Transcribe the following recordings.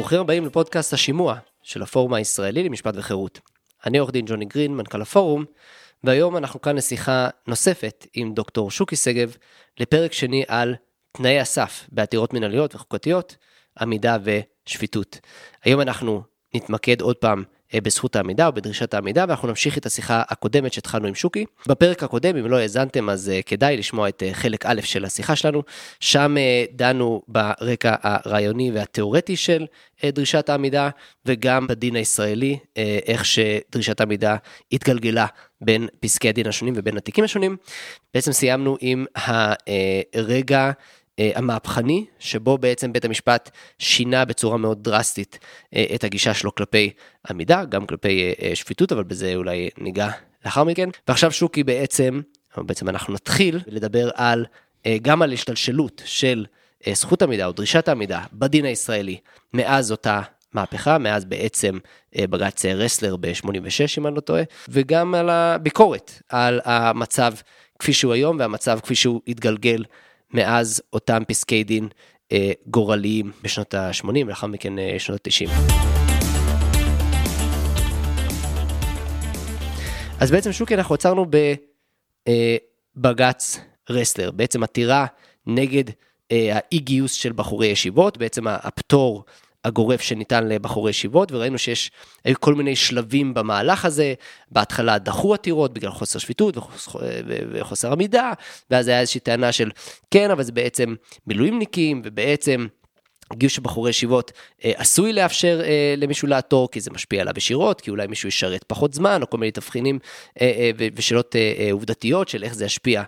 ברוכים הבאים לפודקאסט השימוע של הפורום הישראלי למשפט וחירות. אני עורך דין ג'וני גרין, מנכ"ל הפורום, והיום אנחנו כאן לשיחה נוספת עם דוקטור שוקי שגב, לפרק שני על תנאי הסף בעתירות מנהליות וחוקתיות, עמידה ושפיטות. היום אנחנו נתמקד עוד פעם בזכות העמידה או בדרישת העמידה, ואנחנו נמשיך את השיחה הקודמת שהתחלנו עם שוקי. בפרק הקודם, אם לא האזנתם, אז אה, כדאי לשמוע את אה, חלק א' של השיחה שלנו. שם דנו ברקע הרעיוני והתיאורטי של דרישת העמידה, וגם בדין הישראלי, איך שדרישת העמידה התגלגלה בין פסקי הדין השונים ובין התיקים השונים. בעצם סיימנו עם הרגע אה, המהפכני, שבו בעצם בית המשפט שינה בצורה מאוד דרסטית אה, את הגישה שלו כלפי עמידה, גם כלפי אה, שפיטות, אבל בזה אולי ניגע לאחר מכן. ועכשיו שוקי בעצם, או בעצם אנחנו נתחיל לדבר על, גם על השתלשלות של זכות עמידה או דרישת העמידה בדין הישראלי מאז אותה מהפכה, מאז בעצם בג"ץ רסלר ב-86, אם אני לא טועה, וגם על הביקורת על המצב כפי שהוא היום והמצב כפי שהוא התגלגל מאז אותם פסקי דין אה, גורליים בשנות ה-80 ולאחר מכן אה, שנות ה-90. אז בעצם שוקי אנחנו עצרנו בבג"ץ אה, רסלר, בעצם עתירה נגד אה, האי גיוס של בחורי ישיבות, בעצם הפטור הגורף שניתן לבחורי ישיבות, וראינו שיש, היו כל מיני שלבים במהלך הזה, בהתחלה דחו עתירות בגלל חוסר שפיטות וחוסר עמידה, ואז היה איזושהי טענה של כן, אבל זה בעצם מילואימניקים, ובעצם גיוס של בחורי ישיבות אה, עשוי לאפשר אה, למישהו לעתור, כי זה משפיע עליו ישירות, כי אולי מישהו ישרת פחות זמן, או כל מיני תבחינים אה, ושאלות עובדתיות של איך זה ישפיע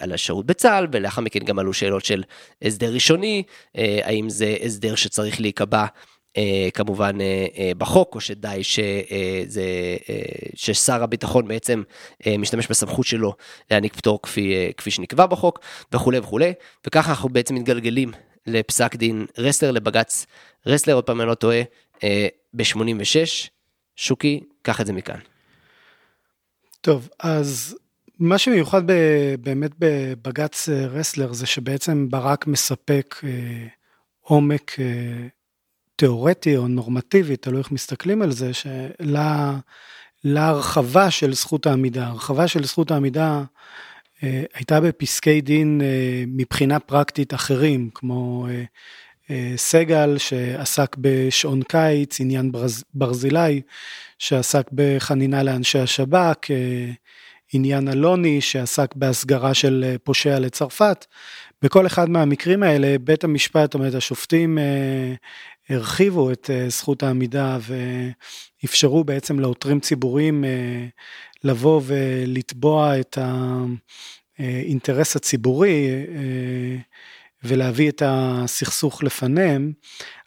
על השירות בצה"ל, ולאחר מכן גם עלו שאלות של הסדר ראשוני, האם זה הסדר שצריך להיקבע. Uh, כמובן uh, uh, בחוק, או שדי שזה, ששר הביטחון בעצם uh, משתמש בסמכות שלו להעניק פטור כפי, uh, כפי שנקבע בחוק, וכולי וכולי, וככה אנחנו בעצם מתגלגלים לפסק דין רסלר, לבג"ץ רסלר, עוד פעם אני לא טועה, אה, ב-86. שוקי, קח את זה מכאן. טוב, אז מה שמיוחד ב, באמת בבג"ץ אה, רסלר זה שבעצם ברק מספק אה, עומק אה, תיאורטי או נורמטיבי, תלוי איך מסתכלים על זה, שלה, להרחבה של זכות העמידה. הרחבה של זכות העמידה הייתה בפסקי דין אה, מבחינה פרקטית אחרים, כמו אה, סגל שעסק בשעון קיץ, עניין ברז, ברזילי שעסק בחנינה לאנשי השב"כ, עניין אלוני שעסק בהסגרה של פושע לצרפת. בכל אחד מהמקרים האלה בית המשפט, זאת אומרת השופטים הרחיבו את זכות העמידה ואפשרו בעצם לעותרים ציבוריים לבוא ולתבוע את האינטרס הציבורי אה, ולהביא את הסכסוך לפניהם,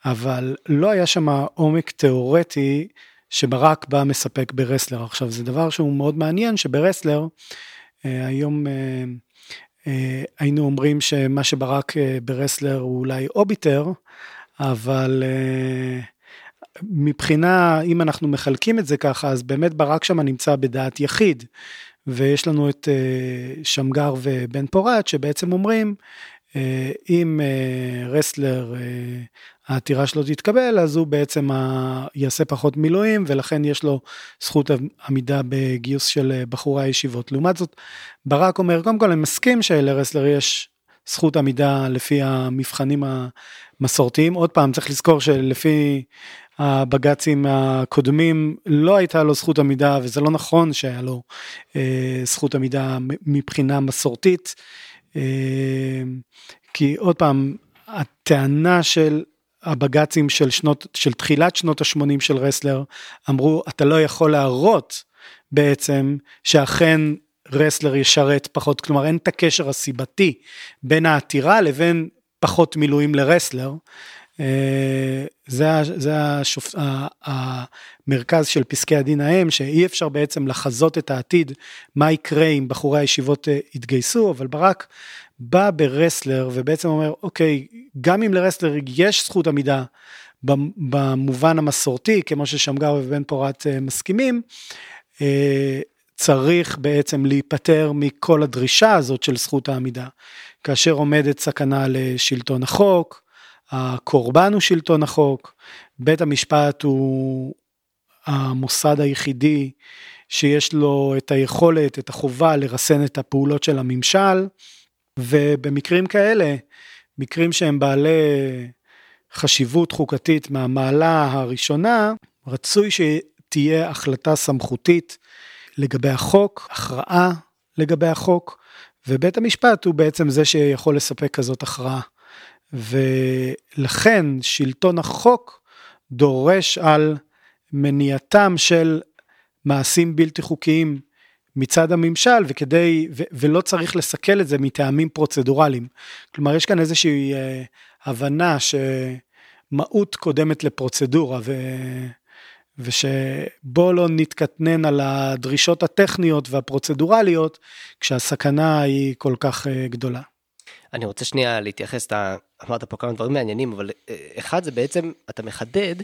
אבל לא היה שם עומק תיאורטי שברק בא מספק ברסלר. עכשיו זה דבר שהוא מאוד מעניין שברסלר אה, היום אה, היינו אומרים שמה שברק ברסלר הוא אולי אוביטר, אבל מבחינה, אם אנחנו מחלקים את זה ככה, אז באמת ברק שם נמצא בדעת יחיד. ויש לנו את uh, שמגר ובן פורת שבעצם אומרים, uh, אם uh, רסלר, העתירה שלו תתקבל, אז הוא בעצם יעשה פחות מילואים, ולכן יש לו זכות עמידה בגיוס של בחורי הישיבות. לעומת זאת, ברק אומר, קודם כל אני מסכים שלרסלר יש זכות עמידה לפי המבחנים המסורתיים. עוד פעם, צריך לזכור שלפי הבג"צים הקודמים לא הייתה לו זכות עמידה וזה לא נכון שהיה לו אה, זכות עמידה מבחינה מסורתית. אה, כי עוד פעם, הטענה של הבג"צים של שנות, של תחילת שנות ה-80 של רסלר, אמרו, אתה לא יכול להראות בעצם שאכן רסלר ישרת פחות, כלומר אין את הקשר הסיבתי בין העתירה לבין פחות מילואים לרסלר. אה, זה, זה השופ... המרכז של פסקי הדין ההם, שאי אפשר בעצם לחזות את העתיד, מה יקרה אם בחורי הישיבות אה, יתגייסו, אבל ברק בא ברסלר ובעצם אומר, אוקיי, גם אם לרסלר יש זכות עמידה במובן המסורתי, כמו ששמגר ובן פורת אה, מסכימים, צריך בעצם להיפטר מכל הדרישה הזאת של זכות העמידה. כאשר עומדת סכנה לשלטון החוק, הקורבן הוא שלטון החוק, בית המשפט הוא המוסד היחידי שיש לו את היכולת, את החובה לרסן את הפעולות של הממשל, ובמקרים כאלה, מקרים שהם בעלי חשיבות חוקתית מהמעלה הראשונה, רצוי שתהיה החלטה סמכותית לגבי החוק, הכרעה לגבי החוק, ובית המשפט הוא בעצם זה שיכול לספק כזאת הכרעה. ולכן שלטון החוק דורש על מניעתם של מעשים בלתי חוקיים מצד הממשל וכדי ו, ולא צריך לסכל את זה מטעמים פרוצדורליים. כלומר יש כאן איזושהי אה, הבנה שמהות קודמת לפרוצדורה ו, ושבוא לא נתקטנן על הדרישות הטכניות והפרוצדורליות כשהסכנה היא כל כך אה, גדולה. אני רוצה שנייה להתייחס, אתה אמרת פה כמה דברים מעניינים, אבל אה, אחד זה בעצם, אתה מחדד,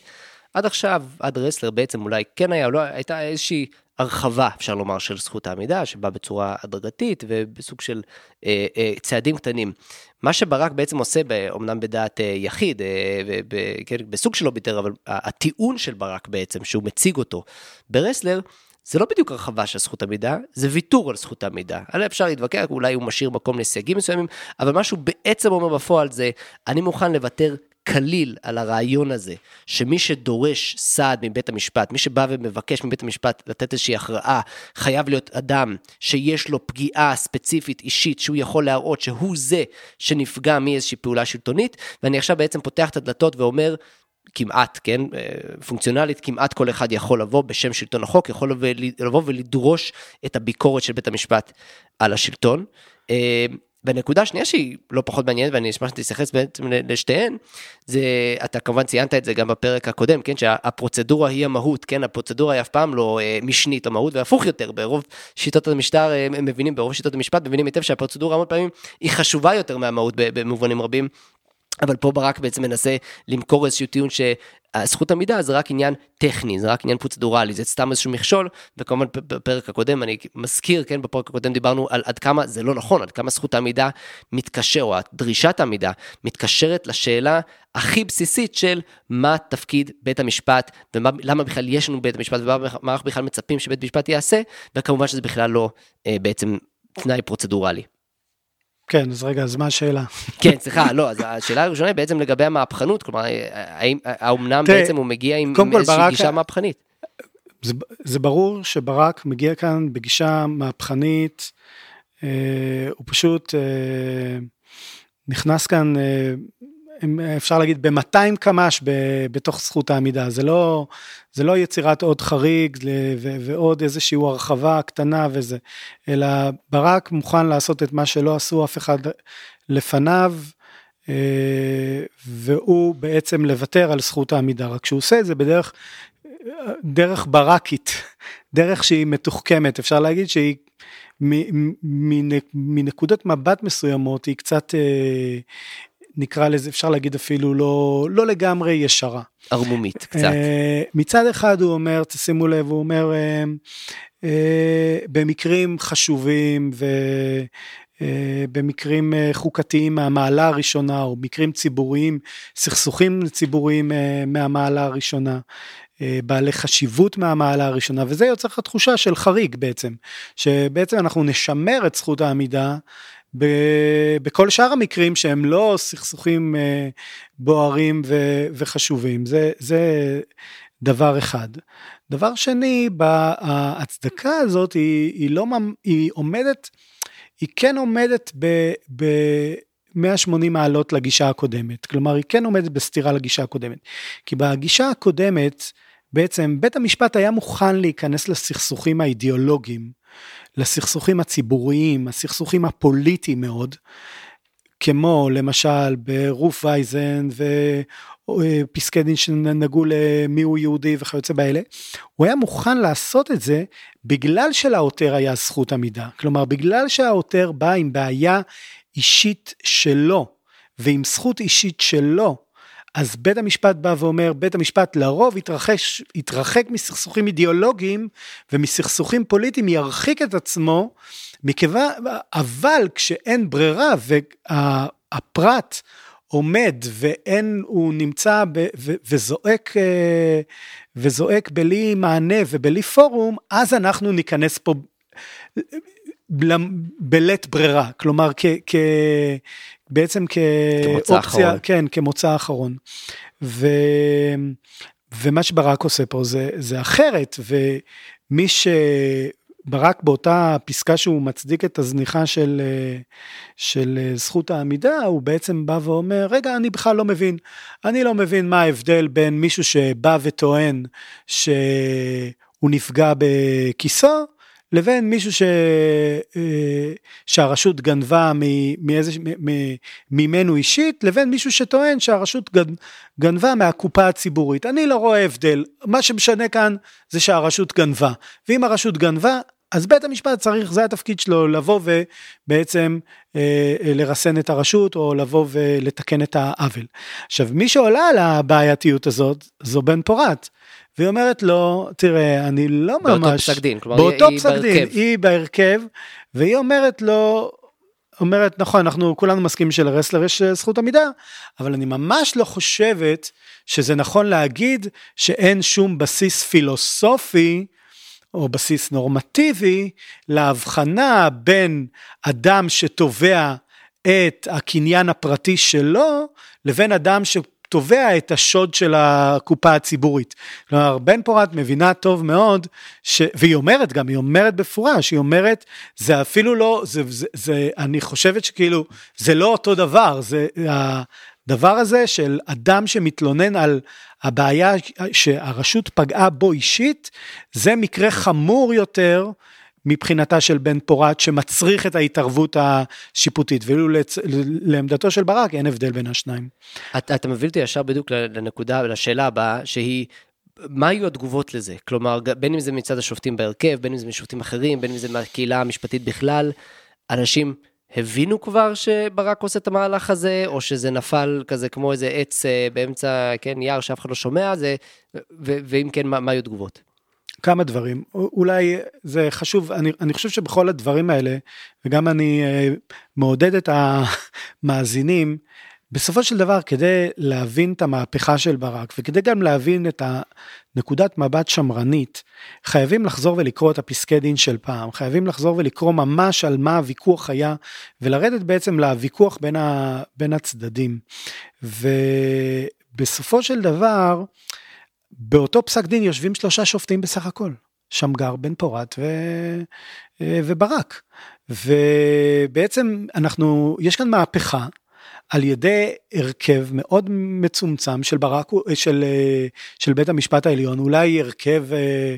עד עכשיו, עד רסלר בעצם אולי כן היה, לא הייתה איזושהי הרחבה, אפשר לומר, של זכות העמידה, שבאה בצורה הדרגתית ובסוג של אה, אה, צעדים קטנים. מה שברק בעצם עושה, אומנם בדעת אה, יחיד, אה, ב, כן, בסוג שלא ביטר, אבל הטיעון של ברק בעצם, שהוא מציג אותו ברסלר, זה לא בדיוק הרחבה של זכות עמידה, זה ויתור על זכות העמידה. עליה אפשר להתווכח, אולי הוא משאיר מקום לסייגים מסוימים, אבל מה שהוא בעצם אומר בפועל זה, אני מוכן לוותר כליל על הרעיון הזה, שמי שדורש סעד מבית המשפט, מי שבא ומבקש מבית המשפט לתת איזושהי הכרעה, חייב להיות אדם שיש לו פגיעה ספציפית אישית, שהוא יכול להראות שהוא זה שנפגע מאיזושהי פעולה שלטונית, ואני עכשיו בעצם פותח את הדלתות ואומר, כמעט, כן, אה, פונקציונלית, כמעט כל אחד יכול לבוא בשם שלטון החוק, יכול לבוא ולדרוש את הביקורת של בית המשפט על השלטון. אה, ונקודה שנייה שהיא לא פחות מעניינת ואני אשמח שתתייחס בעצם לשתיהן, זה, אתה כמובן ציינת את זה גם בפרק הקודם, כן, שהפרוצדורה היא המהות, כן, הפרוצדורה היא אף פעם לא אה, משנית המהות, והפוך יותר, ברוב שיטות המשטר הם מבינים, ברוב שיטות המשפט מבינים היטב שהפרוצדורה המון פעמים היא חשובה יותר מהמהות במובנים רבים. אבל פה ברק בעצם מנסה למכור איזשהו טיעון שהזכות עמידה זה רק עניין טכני, זה רק עניין פרוצדורלי, זה סתם איזשהו מכשול, וכמובן בפרק הקודם, אני מזכיר, כן, בפרק הקודם דיברנו על עד כמה זה לא נכון, עד כמה זכות העמידה מתקשר, או דרישת העמידה מתקשרת לשאלה הכי בסיסית של מה תפקיד בית המשפט, ולמה בכלל יש לנו בית המשפט, ומה אנחנו בכלל מצפים שבית המשפט יעשה, וכמובן שזה בכלל לא אה, בעצם תנאי פרוצדורלי. כן, אז רגע, אז מה השאלה? כן, סליחה, לא, אז השאלה הראשונה היא בעצם לגבי המהפכנות, כלומר, האם, האומנם בעצם הוא מגיע עם, עם איזושהי ברק, גישה מהפכנית? זה, זה ברור שברק מגיע כאן בגישה מהפכנית, אה, הוא פשוט אה, נכנס כאן אה, אפשר להגיד ב-200 קמ"ש בתוך זכות העמידה, זה לא, זה לא יצירת עוד חריג ועוד איזושהי הרחבה קטנה וזה, אלא ברק מוכן לעשות את מה שלא עשו אף אחד לפניו, אה, והוא בעצם לוותר על זכות העמידה, רק שהוא עושה את זה בדרך, דרך ברקית, דרך שהיא מתוחכמת, אפשר להגיד שהיא מנקודות מבט מסוימות היא קצת אה, נקרא לזה, אפשר להגיד אפילו לא, לא לגמרי ישרה. ערמומית קצת. אה, מצד אחד הוא אומר, תשימו לב, הוא אומר, אה, אה, במקרים חשובים ובמקרים חוקתיים מהמעלה הראשונה, או מקרים ציבוריים, סכסוכים ציבוריים מהמעלה הראשונה, בעלי חשיבות מהמעלה הראשונה, וזה יוצר לך תחושה של חריג בעצם, שבעצם אנחנו נשמר את זכות העמידה בכל שאר המקרים שהם לא סכסוכים אה, בוערים וחשובים, זה, זה דבר אחד. דבר שני, ההצדקה הזאת היא, היא לא, היא עומדת, היא כן עומדת ב... ב 180 מעלות לגישה הקודמת, כלומר היא כן עומדת בסתירה לגישה הקודמת. כי בגישה הקודמת בעצם בית המשפט היה מוכן להיכנס לסכסוכים האידיאולוגיים לסכסוכים הציבוריים, הסכסוכים הפוליטיים מאוד, כמו למשל ברוף וייזן ופסקי דין שנגעו למי הוא יהודי וכיוצא באלה, הוא היה מוכן לעשות את זה בגלל שלעותר היה זכות עמידה. כלומר, בגלל שהעותר בא עם בעיה אישית שלו ועם זכות אישית שלו אז בית המשפט בא ואומר, בית המשפט לרוב יתרחש, יתרחק מסכסוכים אידיאולוגיים ומסכסוכים פוליטיים, ירחיק את עצמו, מכיוון, אבל כשאין ברירה והפרט עומד ואין, הוא נמצא ב, ו, וזועק, אה, וזועק בלי מענה ובלי פורום, אז אנחנו ניכנס פה בלית ברירה, כלומר כ, כ, בעצם כאופציה, כן, כמוצא אחרון. ו, ומה שברק עושה פה זה, זה אחרת, ומי ש... ברק באותה פסקה שהוא מצדיק את הזניחה של, של זכות העמידה, הוא בעצם בא ואומר, רגע, אני בכלל לא מבין, אני לא מבין מה ההבדל בין מישהו שבא וטוען שהוא נפגע בכיסו, לבין מישהו ש... אה, שהרשות גנבה מאיזה... ממנו אישית, לבין מישהו שטוען שהרשות גנבה מהקופה הציבורית. אני לא רואה הבדל, מה שמשנה כאן זה שהרשות גנבה, ואם הרשות גנבה, אז בית המשפט צריך, זה התפקיד שלו, לבוא ובעצם אה, אה, לרסן את הרשות, או לבוא ולתקן את העוול. עכשיו, מי שעולה על הבעייתיות הזאת, זו בן פורת. והיא אומרת לו, תראה, אני לא באותו ממש... באותו פסק דין, כלומר באותו היא, פסק היא דין, בהרכב. היא בהרכב, והיא אומרת לו, אומרת, נכון, אנחנו כולנו מסכימים שלרסלר יש אה, זכות עמידה, אבל אני ממש לא חושבת שזה נכון להגיד שאין שום בסיס פילוסופי, או בסיס נורמטיבי, להבחנה בין אדם שתובע את הקניין הפרטי שלו, לבין אדם ש... תובע את השוד של הקופה הציבורית. כלומר, בן פורת מבינה טוב מאוד, ש... והיא אומרת גם, היא אומרת בפורש, היא אומרת, זה אפילו לא, זה, זה, זה, אני חושבת שכאילו, זה לא אותו דבר, זה הדבר הזה של אדם שמתלונן על הבעיה שהרשות פגעה בו אישית, זה מקרה חמור יותר. מבחינתה של בן פורת שמצריך את ההתערבות השיפוטית, ואילו לצ... לעמדתו של ברק אין הבדל בין השניים. אתה, אתה מביא אותי ישר בדיוק לנקודה, לשאלה הבאה, שהיא, מה היו התגובות לזה? כלומר, בין אם זה מצד השופטים בהרכב, בין אם זה משופטים אחרים, בין אם זה מהקהילה המשפטית בכלל, אנשים הבינו כבר שברק עושה את המהלך הזה, או שזה נפל כזה כמו איזה עץ אה, באמצע, כן, יער שאף אחד לא שומע, זה, ואם כן, מה, מה היו תגובות? כמה דברים, אולי זה חשוב, אני, אני חושב שבכל הדברים האלה, וגם אני אה, מעודד את המאזינים, בסופו של דבר כדי להבין את המהפכה של ברק וכדי גם להבין את הנקודת מבט שמרנית, חייבים לחזור ולקרוא את הפסקי דין של פעם, חייבים לחזור ולקרוא ממש על מה הוויכוח היה ולרדת בעצם לוויכוח בין, ה, בין הצדדים. ובסופו של דבר, באותו פסק דין יושבים שלושה שופטים בסך הכל, שמגר, בן פורת ו... אה, וברק. ובעצם אנחנו, יש כאן מהפכה על ידי הרכב מאוד מצומצם של ברק, של, אה, של בית המשפט העליון, אולי הרכב, אה,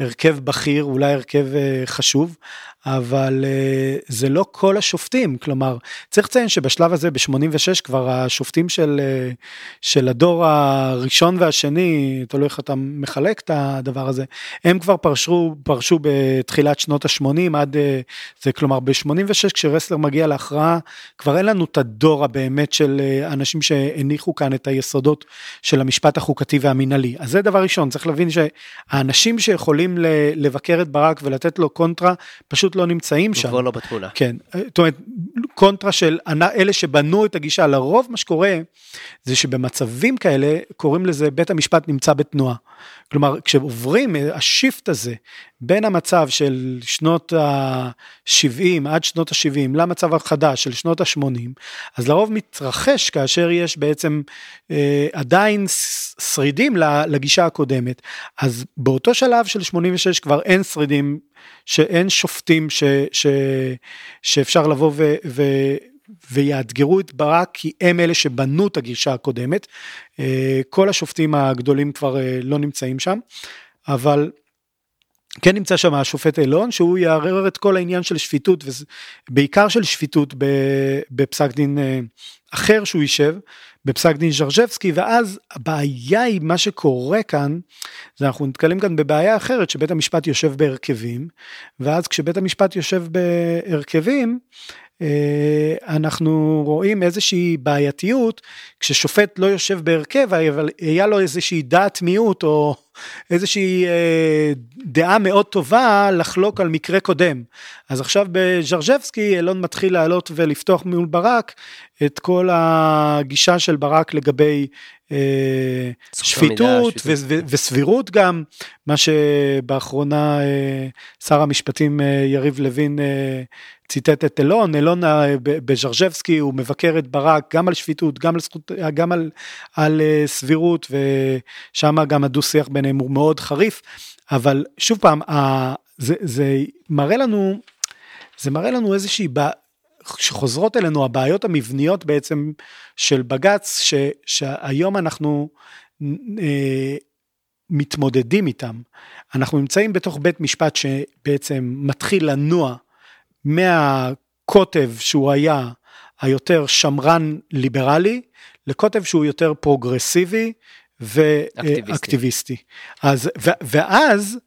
הרכב בכיר, אולי הרכב חשוב, אבל uh, זה לא כל השופטים, כלומר, צריך לציין שבשלב הזה, ב-86 כבר השופטים של, uh, של הדור הראשון והשני, תלוי איך אתה מחלק את הדבר הזה, הם כבר פרשו, פרשו בתחילת שנות ה-80 עד, uh, זה כלומר ב-86 כשרסלר מגיע להכרעה, כבר אין לנו את הדור הבאמת של uh, אנשים שהניחו כאן את היסודות של המשפט החוקתי והמינהלי. אז זה דבר ראשון, צריך להבין שהאנשים שיכולים לבקר את ברק ולתת לו קונטרה, פשוט לא נמצאים שם. כבר לא בתמונה. כן, זאת אומרת, קונטרה של אלה שבנו את הגישה, לרוב מה שקורה זה שבמצבים כאלה קוראים לזה בית המשפט נמצא בתנועה. כלומר, כשעוברים השיפט הזה בין המצב של שנות ה-70 עד שנות ה-70 למצב החדש של שנות ה-80, אז לרוב מתרחש כאשר יש בעצם אה, עדיין שרידים לגישה הקודמת. אז באותו שלב של 86 כבר אין שרידים, שאין שופטים ש, ש, שאפשר לבוא ו... ו ויאתגרו את ברק כי הם אלה שבנו את הגישה הקודמת. אה, כל השופטים הגדולים כבר אה, לא נמצאים שם, אבל כן נמצא שם השופט אילון שהוא יערער את כל העניין של שפיטות ובעיקר של שפיטות בפסק דין אה, אחר שהוא יישב בפסק דין ז'רז'בסקי ואז הבעיה היא מה שקורה כאן זה אנחנו נתקלים כאן בבעיה אחרת שבית המשפט יושב בהרכבים ואז כשבית המשפט יושב בהרכבים אנחנו רואים איזושהי בעייתיות כששופט לא יושב בהרכב אבל היה לו איזושהי דעת מיעוט או איזושהי אה, דעה מאוד טובה לחלוק על מקרה קודם. אז עכשיו בז'רז'בסקי אילון מתחיל לעלות ולפתוח מול ברק את כל הגישה של ברק לגבי אה, שפיטות ו- ו- וסבירות גם, מה שבאחרונה אה, שר המשפטים אה, יריב לוין אה, ציטט את אילון, אילון אה, בז'רז'בסקי הוא מבקר את ברק גם על שפיטות, גם על, זכות, גם על, על אה, סבירות ושם גם הדו שיח ביניהם הוא מאוד חריף, אבל שוב פעם, זה, זה מראה לנו, זה מראה לנו איזושהי, שחוזרות אלינו הבעיות המבניות בעצם של בג"ץ, ש, שהיום אנחנו אה, מתמודדים איתם. אנחנו נמצאים בתוך בית משפט שבעצם מתחיל לנוע מהקוטב שהוא היה היותר שמרן ליברלי, לקוטב שהוא יותר פרוגרסיבי ואקטיביסטי. אז, ו, ואז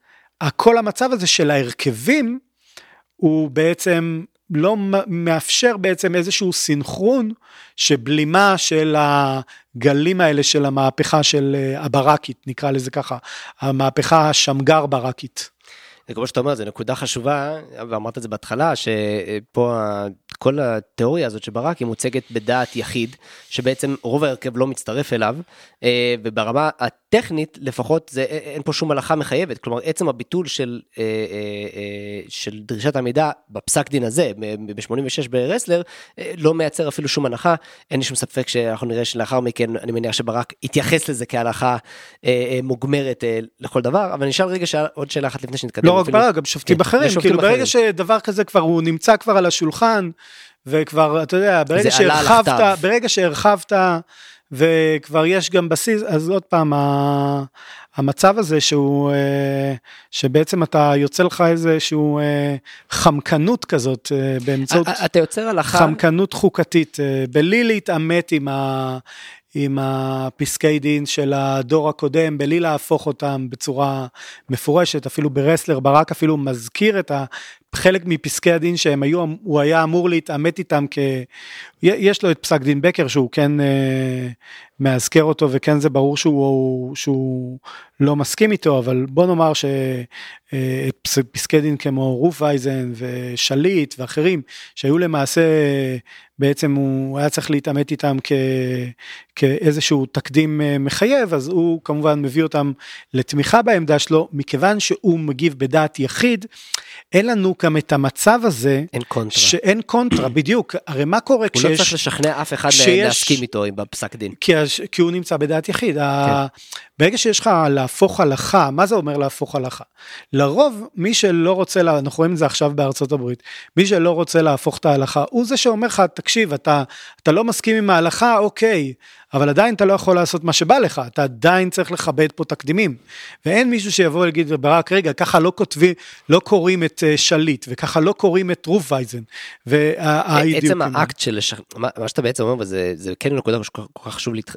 כל המצב הזה של ההרכבים הוא בעצם לא מאפשר בעצם איזשהו סינכרון שבלימה של הגלים האלה של המהפכה של אה, הברקית, נקרא לזה ככה, המהפכה השמגר ברקית. כמו שאתה אומר, זו נקודה חשובה, ואמרת את זה בהתחלה, שפה כל התיאוריה הזאת של ברק היא מוצגת בדעת יחיד, שבעצם רוב ההרכב לא מצטרף אליו, אה, וברמה הטכנית לפחות זה, אין פה שום הלכה מחייבת, כלומר עצם הביטול של, אה, אה, של דרישת המידע בפסק דין הזה, ב-86 ברסלר, לא מייצר אפילו שום הנחה, אין לי שום ספק שאנחנו נראה שלאחר מכן, אני מניח שברק יתייחס לזה כהלכה מוגמרת לכל דבר, אבל אני אשאל רגע עוד שאלה אחת לפני שנתקדם. לא רק ברק, גם שופטים כן, אחרים, כאילו ברגע שדבר כזה כבר הוא נמצא כבר על השולחן, וכבר, אתה יודע, ברגע שהרחבת, ברגע שהרחבת, וכבר יש גם בסיס, אז עוד פעם, המצב הזה שהוא, אה, שבעצם אתה יוצא לך איזשהו אה, חמקנות כזאת אה, באמצעות, אתה יוצר הלכה, חמקנות חוקתית, בלי להתעמת עם ה... עם הפסקי דין של הדור הקודם, בלי להפוך אותם בצורה מפורשת, אפילו ברסלר ברק אפילו מזכיר את חלק מפסקי הדין שהם היו, הוא היה אמור להתעמת איתם כ... יש לו את פסק דין בקר שהוא כן אה, מאזכר אותו וכן זה ברור שהוא, שהוא לא מסכים איתו, אבל בוא נאמר שפסקי אה, דין כמו רוף וייזן ושליט ואחרים שהיו למעשה בעצם הוא היה צריך להתעמת איתם כ, כאיזשהו תקדים אה, מחייב, אז הוא כמובן מביא אותם לתמיכה בעמדה שלו, מכיוון שהוא מגיב בדעת יחיד. אין לנו גם את המצב הזה, אין קונטרה, שאין קונטרה, בדיוק, הרי מה קורה כשיש... הוא לא צריך לשכנע אף אחד כשיש, להסכים איתו בפסק דין. כי, כי הוא נמצא בדעת יחיד. כן. ה... ברגע שיש לך להפוך הלכה, מה זה אומר להפוך הלכה? לרוב, מי שלא רוצה, לה... אנחנו רואים את זה עכשיו בארצות הברית, מי שלא רוצה להפוך את ההלכה, הוא זה שאומר לך, תקשיב, אתה, אתה לא מסכים עם ההלכה, אוקיי, אבל עדיין אתה לא יכול לעשות מה שבא לך, אתה עדיין צריך לכבד פה תקדימים. ואין מישהו שיבוא ויגיד ברק, רגע, ככה לא כותבים, לא קוראים את uh, שליט, וככה לא קוראים את רוף וייזן. עצם האקט של, מה, שאתה בעצם אומר, וזה זה כן נקודה שכל כך חשוב להת,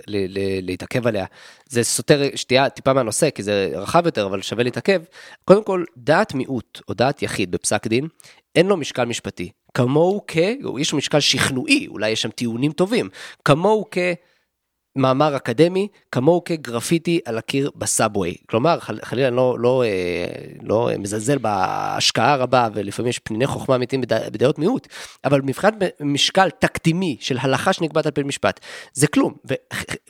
להתעכב עליה, זה סותר שתייה טיפה מהנושא, כי זה רחב יותר, אבל שווה להתעכב. קודם כל, דעת מיעוט או דעת יחיד בפסק דין, אין לו משקל משפטי. כמוהו כ... יש לו משקל שכנועי, אולי יש שם טיעונים טובים. כמוהו כ... מאמר אקדמי כמוהו כגרפיטי על הקיר בסאבווי. כלומר, חלילה לא, לא, אה, לא מזלזל בהשקעה הרבה ולפעמים יש פניני חוכמה אמיתיים בדעות מיעוט, אבל מבחינת משקל תקדימי של הלכה שנקבעת על פי משפט, זה כלום. ו,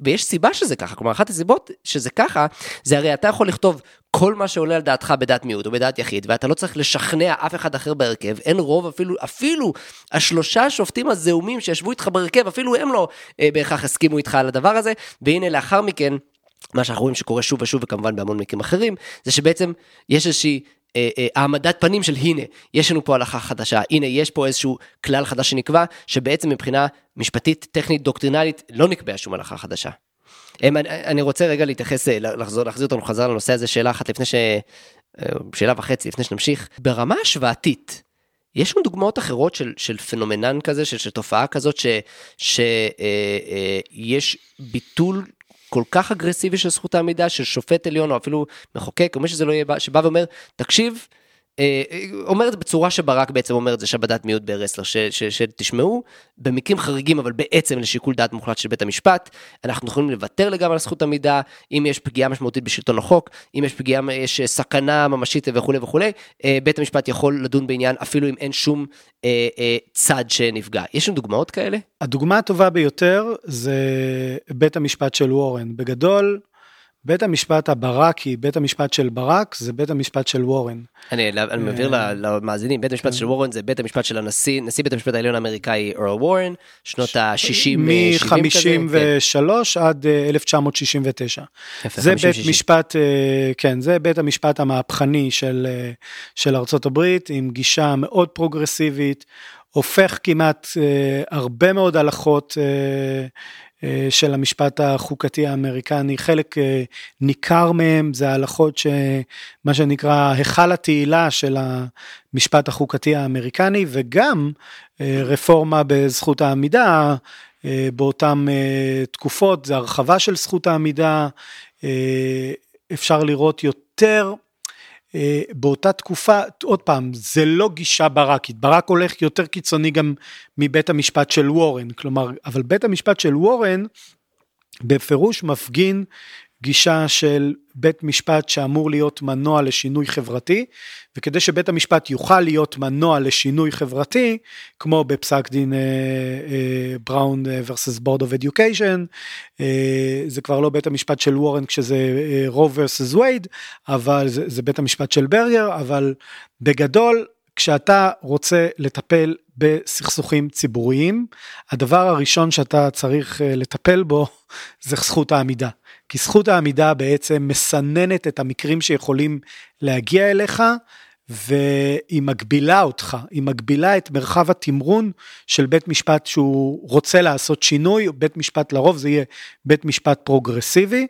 ויש סיבה שזה ככה, כלומר אחת הסיבות שזה ככה, זה הרי אתה יכול לכתוב כל מה שעולה על דעתך בדעת מיעוט או בדעת יחיד, ואתה לא צריך לשכנע אף אחד אחר בהרכב, אין רוב אפילו, אפילו השלושה שופטים הזעומים שישבו איתך בהרכב, אפילו הם לא אה, בהכרח הסכימו איתך על הדבר הזה, והנה לאחר מכן, מה שאנחנו רואים שקורה שוב ושוב וכמובן בהמון מקרים אחרים, זה שבעצם יש איזושהי אה, אה, העמדת פנים של הנה, יש לנו פה הלכה חדשה, הנה יש פה איזשהו כלל חדש שנקבע, שבעצם מבחינה משפטית, טכנית, דוקטרינלית, לא נקבעה שום הלכה חדשה. אני רוצה רגע להתייחס, אה, לחזור, להחזיר אותנו חזרה לנושא הזה, שאלה אחת לפני ש... אה, שאלה וחצי לפני שנמשיך. ברמה השוואתית, יש לנו דוגמאות אחרות של, של פנומנן כזה, של, של תופעה כזאת, שיש אה, אה, ביטול כל כך אגרסיבי של זכות העמידה, של שופט עליון, או אפילו מחוקק, או מי שזה לא יהיה, שבא ואומר, תקשיב, אומר את זה בצורה שברק בעצם אומר את זה שבדת מיעוט ברסלר, שתשמעו, במקרים חריגים אבל בעצם לשיקול דעת מוחלט של בית המשפט, אנחנו יכולים לוותר לגמרי על זכות המידע, אם יש פגיעה משמעותית בשלטון החוק, אם יש פגיעה, יש סכנה ממשית וכולי וכולי, אה, בית המשפט יכול לדון בעניין אפילו אם אין שום אה, אה, צד שנפגע. יש לנו דוגמאות כאלה? הדוגמה הטובה ביותר זה בית המשפט של וורן. בגדול, בית המשפט הברקי, בית המשפט של ברק, זה בית המשפט של וורן. אני, אני מבהיר אה, למאזינים, בית המשפט של וורן זה בית המשפט של הנשיא, נשיא בית המשפט העליון האמריקאי ארל וורן, שנות ה-60, מ-53 עד 1969. אה, זה בית משפט, אה, כן, זה בית המשפט המהפכני של, של ארצות הברית, עם גישה מאוד פרוגרסיבית, הופך כמעט הרבה מאוד הלכות אה, של המשפט החוקתי האמריקני, חלק אה, ניכר מהם זה ההלכות שמה שנקרא היכל התהילה של המשפט החוקתי האמריקני וגם אה, רפורמה בזכות העמידה באותן תקופות, זה הרחבה של זכות העמידה, אפשר לראות יותר אה, באותה תקופה, עוד פעם, זה לא גישה ברקית, ברק הולך יותר קיצוני גם מבית המשפט של וורן, כלומר, אבל בית המשפט של וורן בפירוש מפגין גישה של בית משפט שאמור להיות מנוע לשינוי חברתי, וכדי שבית המשפט יוכל להיות מנוע לשינוי חברתי, כמו בפסק דין בראון versus board of education, אה, זה כבר לא בית המשפט של וורן כשזה רוב uh, versus וייד, אבל זה, זה בית המשפט של ברגר, אבל בגדול, כשאתה רוצה לטפל בסכסוכים ציבוריים, הדבר הראשון שאתה צריך uh, לטפל בו זה זכות העמידה. כי זכות העמידה בעצם מסננת את המקרים שיכולים להגיע אליך, והיא מגבילה אותך, היא מגבילה את מרחב התמרון של בית משפט שהוא רוצה לעשות שינוי, בית משפט לרוב זה יהיה בית משפט פרוגרסיבי,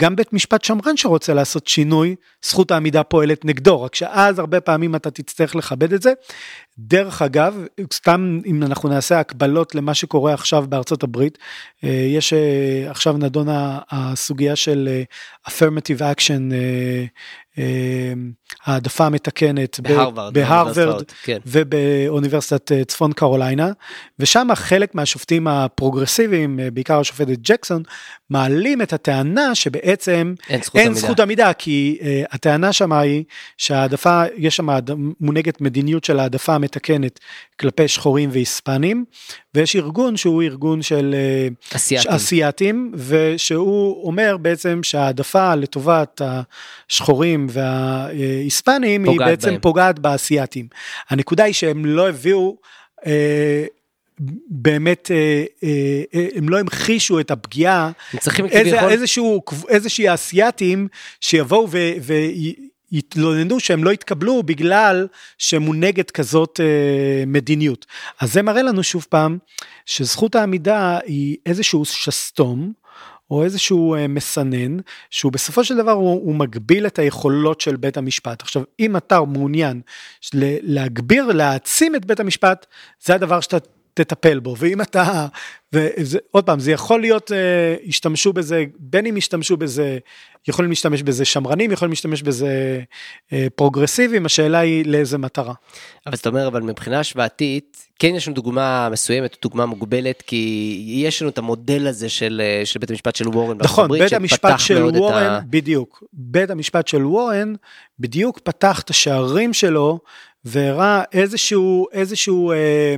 גם בית משפט שמרן שרוצה לעשות שינוי, זכות העמידה פועלת נגדו, רק שאז הרבה פעמים אתה תצטרך לכבד את זה. דרך אגב, סתם אם אנחנו נעשה הקבלות למה שקורה עכשיו בארצות הברית, אה, יש אה, עכשיו נדונה הסוגיה של אה, affirmative action העדפה המתקנת בהרווארד, בהרווארד כן. ובאוניברסיטת צפון קרוליינה, ושם חלק מהשופטים הפרוגרסיביים, בעיקר השופטת ג'קסון, מעלים את הטענה שבעצם אין זכות, אין זכות עמידה, כי uh, הטענה שם היא שהעדפה, יש שם מונהגת מדיניות של העדפה המתקנת כלפי שחורים והיספנים, ויש ארגון שהוא ארגון של אה, אסייתים ושהוא אומר בעצם שהעדפה לטובת השחורים וההיספנים היא בעצם בהם. פוגעת באסייתים. הנקודה היא שהם לא הביאו אה, באמת אה, אה, הם לא המחישו את הפגיעה, איזה, איזשהו, איזושהי אסייתים שיבואו ויתלוננו שהם לא יתקבלו בגלל שמונהגת כזאת אה, מדיניות. אז זה מראה לנו שוב פעם שזכות העמידה היא איזשהו שסתום. או איזשהו מסנן, שהוא בסופו של דבר הוא, הוא מגביל את היכולות של בית המשפט. עכשיו, אם אתה מעוניין להגביר, להעצים את בית המשפט, זה הדבר שאתה תטפל בו, ואם אתה, ועוד פעם, זה יכול להיות, אה, השתמשו בזה, בין אם השתמשו בזה, יכולים להשתמש בזה שמרנים, יכולים להשתמש בזה אה, פרוגרסיביים, השאלה היא לאיזה מטרה. אבל זאת אומרת, אבל מבחינה השוואתית, כן יש לנו דוגמה מסוימת, דוגמה מוגבלת, כי יש לנו את המודל הזה של, אה, של בית המשפט של וורן נכון, בית המשפט של וורן, ה... בדיוק, בית המשפט של וורן, בדיוק פתח את השערים שלו והראה איזשהו, איזשהו אה,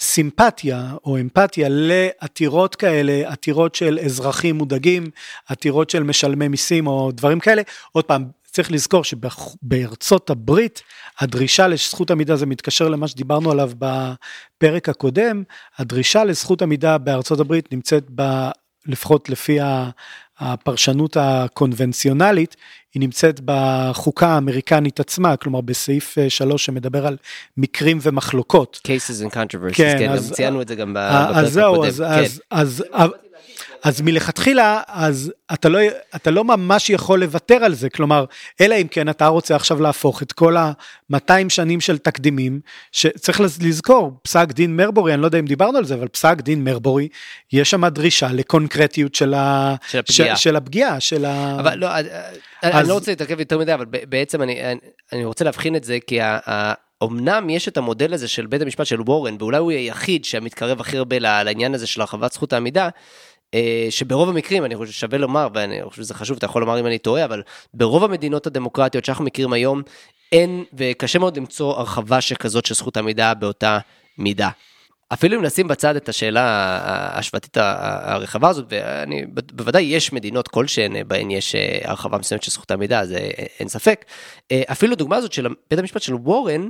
סימפתיה או אמפתיה לעתירות כאלה, עתירות של אזרחים מודאגים, עתירות של משלמי מיסים או דברים כאלה. עוד פעם, צריך לזכור שבארצות הברית הדרישה לזכות עמידה זה מתקשר למה שדיברנו עליו בפרק הקודם, הדרישה לזכות עמידה בארצות הברית נמצאת ב... לפחות לפי הפרשנות הקונבנציונלית, היא נמצאת בחוקה האמריקנית עצמה, כלומר בסעיף 3 אה, שמדבר על מקרים ומחלוקות. cases and controversies, כן, כן אז, ציינו את זה גם בפרק הקודם. אז זהו, אז, כן. אז, אז, אז מלכתחילה, אז אתה לא, אתה לא ממש יכול לוותר על זה, כלומר, אלא אם כן אתה רוצה עכשיו להפוך את כל ה-200 שנים של תקדימים, שצריך לזכור, פסק דין מרבורי, אני לא יודע אם דיברנו על זה, אבל פסק דין מרבורי, יש שם דרישה לקונקרטיות של, ה... של הפגיעה, של, של הפגיעה, של ה... אבל לא... אני אז- לא רוצה להתעכב יותר מדי, אבל בעצם אני, אני, אני רוצה להבחין את זה, כי ה- אמנם יש את המודל הזה של בית המשפט של וורן, ואולי הוא היחיד שמתקרב הכי הרבה לעניין הזה של הרחבת זכות העמידה, אה, שברוב המקרים, אני חושב ששווה לומר, ואני חושב שזה חשוב, אתה יכול לומר אם אני טועה, אבל ברוב המדינות הדמוקרטיות שאנחנו מכירים היום, אין, וקשה מאוד למצוא הרחבה שכזאת של זכות העמידה באותה מידה. אפילו אם נשים בצד את השאלה ההשוואתית הרחבה הזאת, ואני, בוודאי יש מדינות כלשהן בהן יש אה, הרחבה מסוימת של זכות העמידה, זה אה, אין ספק. אה, אפילו דוגמה הזאת של בית המשפט של וורן,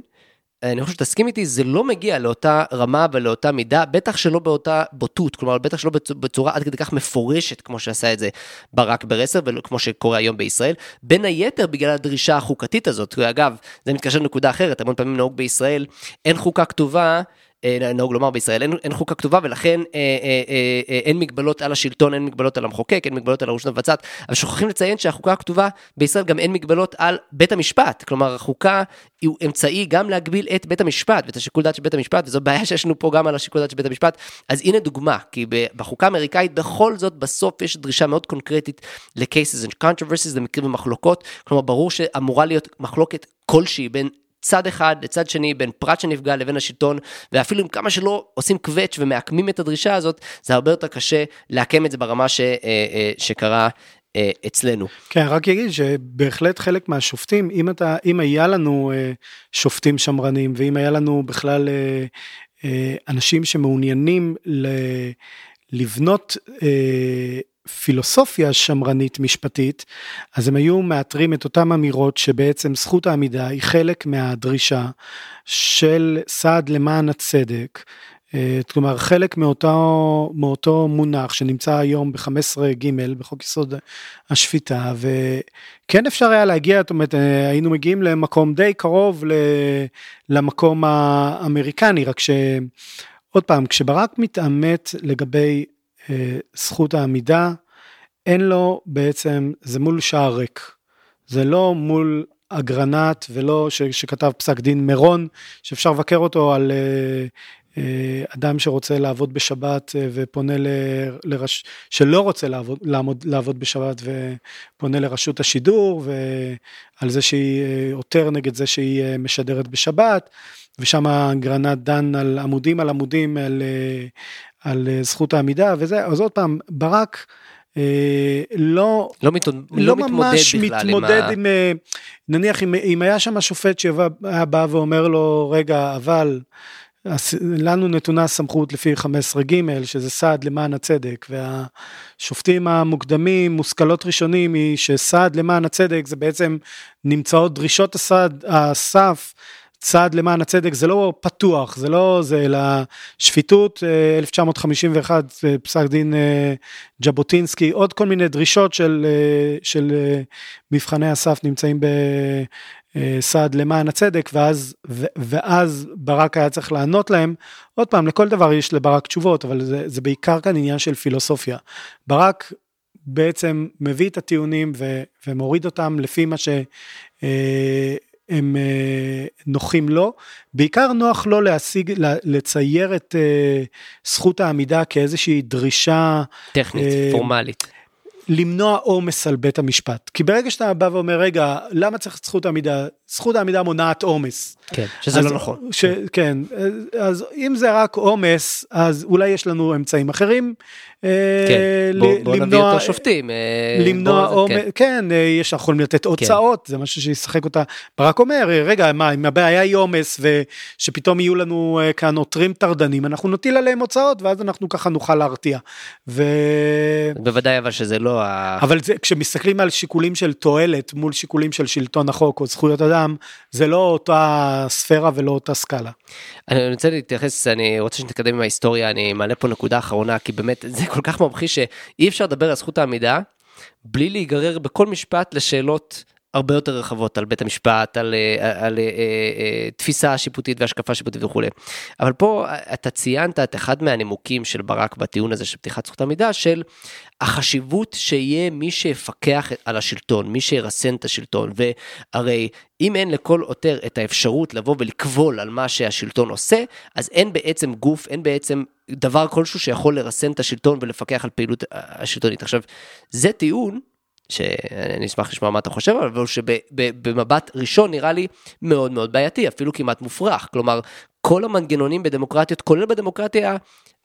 אני חושב שתסכים איתי, זה לא מגיע לאותה רמה ולאותה מידה, בטח שלא באותה בוטות, כלומר, בטח שלא בצ- בצורה עד כדי כך מפורשת, כמו שעשה את זה ברק ברסר, וכמו שקורה היום בישראל, בין היתר בגלל הדרישה החוקתית הזאת. אגב, זה מתקשר לנקודה אחרת, המון פעמים נהוג בישראל, אין חוקה כתובה. אה, נהוג לומר בישראל, אין, אין חוקה כתובה ולכן אה, אה, אה, אה, אין מגבלות על השלטון, אין מגבלות על המחוקק, אין מגבלות על הרשות המבצעת, אבל שוכחים לציין שהחוקה הכתובה בישראל גם אין מגבלות על בית המשפט, כלומר החוקה היא אמצעי גם להגביל את בית המשפט ואת השיקול דעת של בית המשפט, וזו בעיה שיש לנו פה גם על השיקול דעת של בית המשפט, אז הנה דוגמה, כי בחוקה האמריקאית בכל זאת בסוף יש דרישה מאוד קונקרטית ל-cases and controversies, למקרים ומחלוקות, כלומר ברור שאמורה להיות מחלוקת כלשהי בין צד אחד לצד שני, בין פרט שנפגע לבין השלטון, ואפילו עם כמה שלא עושים קווץ' ומעקמים את הדרישה הזאת, זה הרבה יותר קשה לעקם את זה ברמה ש, אה, אה, שקרה אה, אצלנו. כן, רק אגיד שבהחלט חלק מהשופטים, אם אתה, אם היה לנו שופטים שמרנים, ואם היה לנו בכלל אנשים שמעוניינים ל, לבנות פילוסופיה שמרנית משפטית, אז הם היו מאתרים את אותם אמירות שבעצם זכות העמידה היא חלק מהדרישה של סעד למען הצדק. אה, כלומר חלק מאותו, מאותו מונח שנמצא היום ב-15ג בחוק יסוד השפיטה וכן אפשר היה להגיע, זאת אומרת אה, היינו מגיעים למקום די קרוב למקום האמריקני רק שעוד פעם כשברק מתעמת לגבי זכות העמידה אין לו בעצם זה מול שער ריק. זה לא מול אגרנט ולא ש, שכתב פסק דין מירון שאפשר לבקר אותו על אה, אה, אדם שרוצה לעבוד בשבת אה, ופונה ל, לרש... שלא רוצה לעבוד, לעמוד, לעבוד בשבת ופונה לרשות השידור ועל זה שהיא אה, עותר נגד זה שהיא אה, משדרת בשבת ושם אגרנט דן על עמודים על עמודים על, אה, על אה, זכות העמידה וזה אז עוד פעם ברק אה, לא לא, מת, לא, לא ממש מתמודד עם, ה... עם, אה, נניח אם, אם היה שם שופט שהיה בא ואומר לו רגע אבל לנו נתונה סמכות לפי 15ג שזה סעד למען הצדק והשופטים המוקדמים מושכלות ראשונים היא שסעד למען הצדק זה בעצם נמצאות דרישות הסעד הסף צעד למען הצדק זה לא פתוח זה לא זה אלא שפיטות אה, 1951 אה, פסק דין אה, ז'בוטינסקי. עוד כל מיני דרישות של אה, של אה, מבחני הסף נמצאים בסעד למען הצדק ואז ואז ברק היה צריך לענות להם. עוד פעם לכל דבר יש לברק תשובות אבל זה, זה בעיקר כאן עניין של פילוסופיה. ברק בעצם מביא את הטיעונים ו, ומוריד אותם לפי מה שהם אה, נוחים לו. בעיקר נוח לו להשיג לצייר את אה, זכות העמידה כאיזושהי דרישה טכנית, אה, פורמלית. למנוע עומס על בית המשפט. כי ברגע שאתה בא ואומר רגע למה צריך את זכות העמידה זכות העמידה מונעת עומס. כן, שזה אז- לא נכון. ש, כן אז אם זה רק עומס אז אולי יש לנו אמצעים אחרים. אה, כן, בוא, בוא נביא יותר שופטים. אה, למנוע בוא- עומס, כן. כן, אה, יש, אנחנו יכולים לתת הוצאות, זה משהו שישחק אותה. ברק אומר, רגע, מה, אם הבעיה היא עומס ושפתאום יהיו לנו כאן עותרים טרדנים, אנחנו נטיל עליהם הוצאות ואז אנחנו ככה נוכל להרתיע. ו... בוודאי אבל שזה לא ה... אבל זה, כשמסתכלים על שיקולים של תועלת מול שיקולים של שלטון החוק או זכויות אדם, זה לא אותה ספירה ולא אותה סקאלה. אני רוצה להתייחס, אני רוצה שנתקדם עם ההיסטוריה, אני מעלה פה נקודה אחרונה, כי באמת זה כל כך ממחיש שאי אפשר לדבר על זכות העמידה בלי להיגרר בכל משפט לשאלות הרבה יותר רחבות על בית המשפט, על, אה, על, על, אה, אה, תפיסה שיפוטית והשקפה שיפוטית וכולי. אבל פה אתה ציינת את אחד מהנימוקים של ברק בטיעון הזה של פתיחת זכות עמידה, של החשיבות שיהיה מי שיפקח על השלטון, מי שירסן את השלטון, והרי אם אין לכל עותר את האפשרות לבוא ולקבול על מה שהשלטון עושה, אז אין בעצם גוף, אין בעצם דבר כלשהו שיכול לרסן את השלטון ולפקח על פעילות השלטונית. עכשיו, זה טיעון שאני אשמח לשמוע מה אתה חושב, אבל שבמבט ראשון נראה לי מאוד מאוד בעייתי, אפילו כמעט מופרך. כלומר, כל המנגנונים בדמוקרטיות, כולל בדמוקרטיה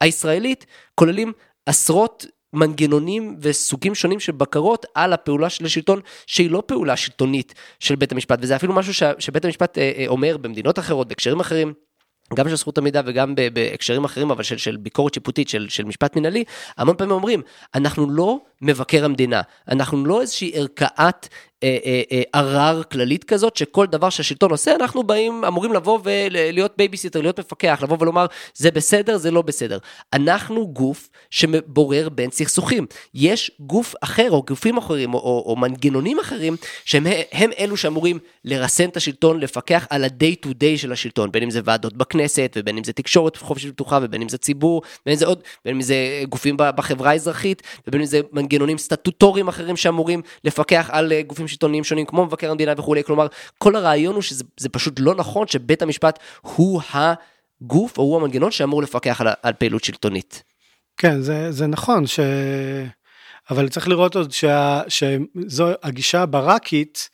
הישראלית, כוללים עשרות מנגנונים וסוגים שונים של בקרות על הפעולה של השלטון, שהיא לא פעולה שלטונית של בית המשפט, וזה אפילו משהו שבית המשפט אה, אה, אומר במדינות אחרות, בהקשרים אחרים. גם של זכות המידע וגם בהקשרים אחרים, אבל של, של ביקורת שיפוטית, של, של משפט מנהלי, המון פעמים אומרים, אנחנו לא מבקר המדינה, אנחנו לא איזושהי ערכאת אה, אה, אה, ערר כללית כזאת, שכל דבר שהשלטון עושה, אנחנו באים, אמורים לבוא ולהיות בייביסיטר, להיות מפקח, לבוא ולומר, זה בסדר, זה לא בסדר. אנחנו גוף שבורר בין סכסוכים. יש גוף אחר, או גופים אחרים, או, או, או מנגנונים אחרים, שהם הם אלו שאמורים לרסן את השלטון, לפקח על ה-day to day של השלטון, בין אם זה ועדות בכנסת, ובין אם זה תקשורת חופשית ופתוחה, ובין אם זה ציבור, בין אם זה עוד, בין אם זה גופים בחברה האזרחית, ובין אם זה מנגנונים סטטוטוריים אחרים שאמורים לפקח על גופים גופים שלטוניים שונים כמו מבקר המדינה וכולי, כלומר כל הרעיון הוא שזה פשוט לא נכון שבית המשפט הוא הגוף או הוא המנגנון שאמור לפקח על, על פעילות שלטונית. כן זה, זה נכון ש... אבל צריך לראות עוד שה, שזו הגישה הברקית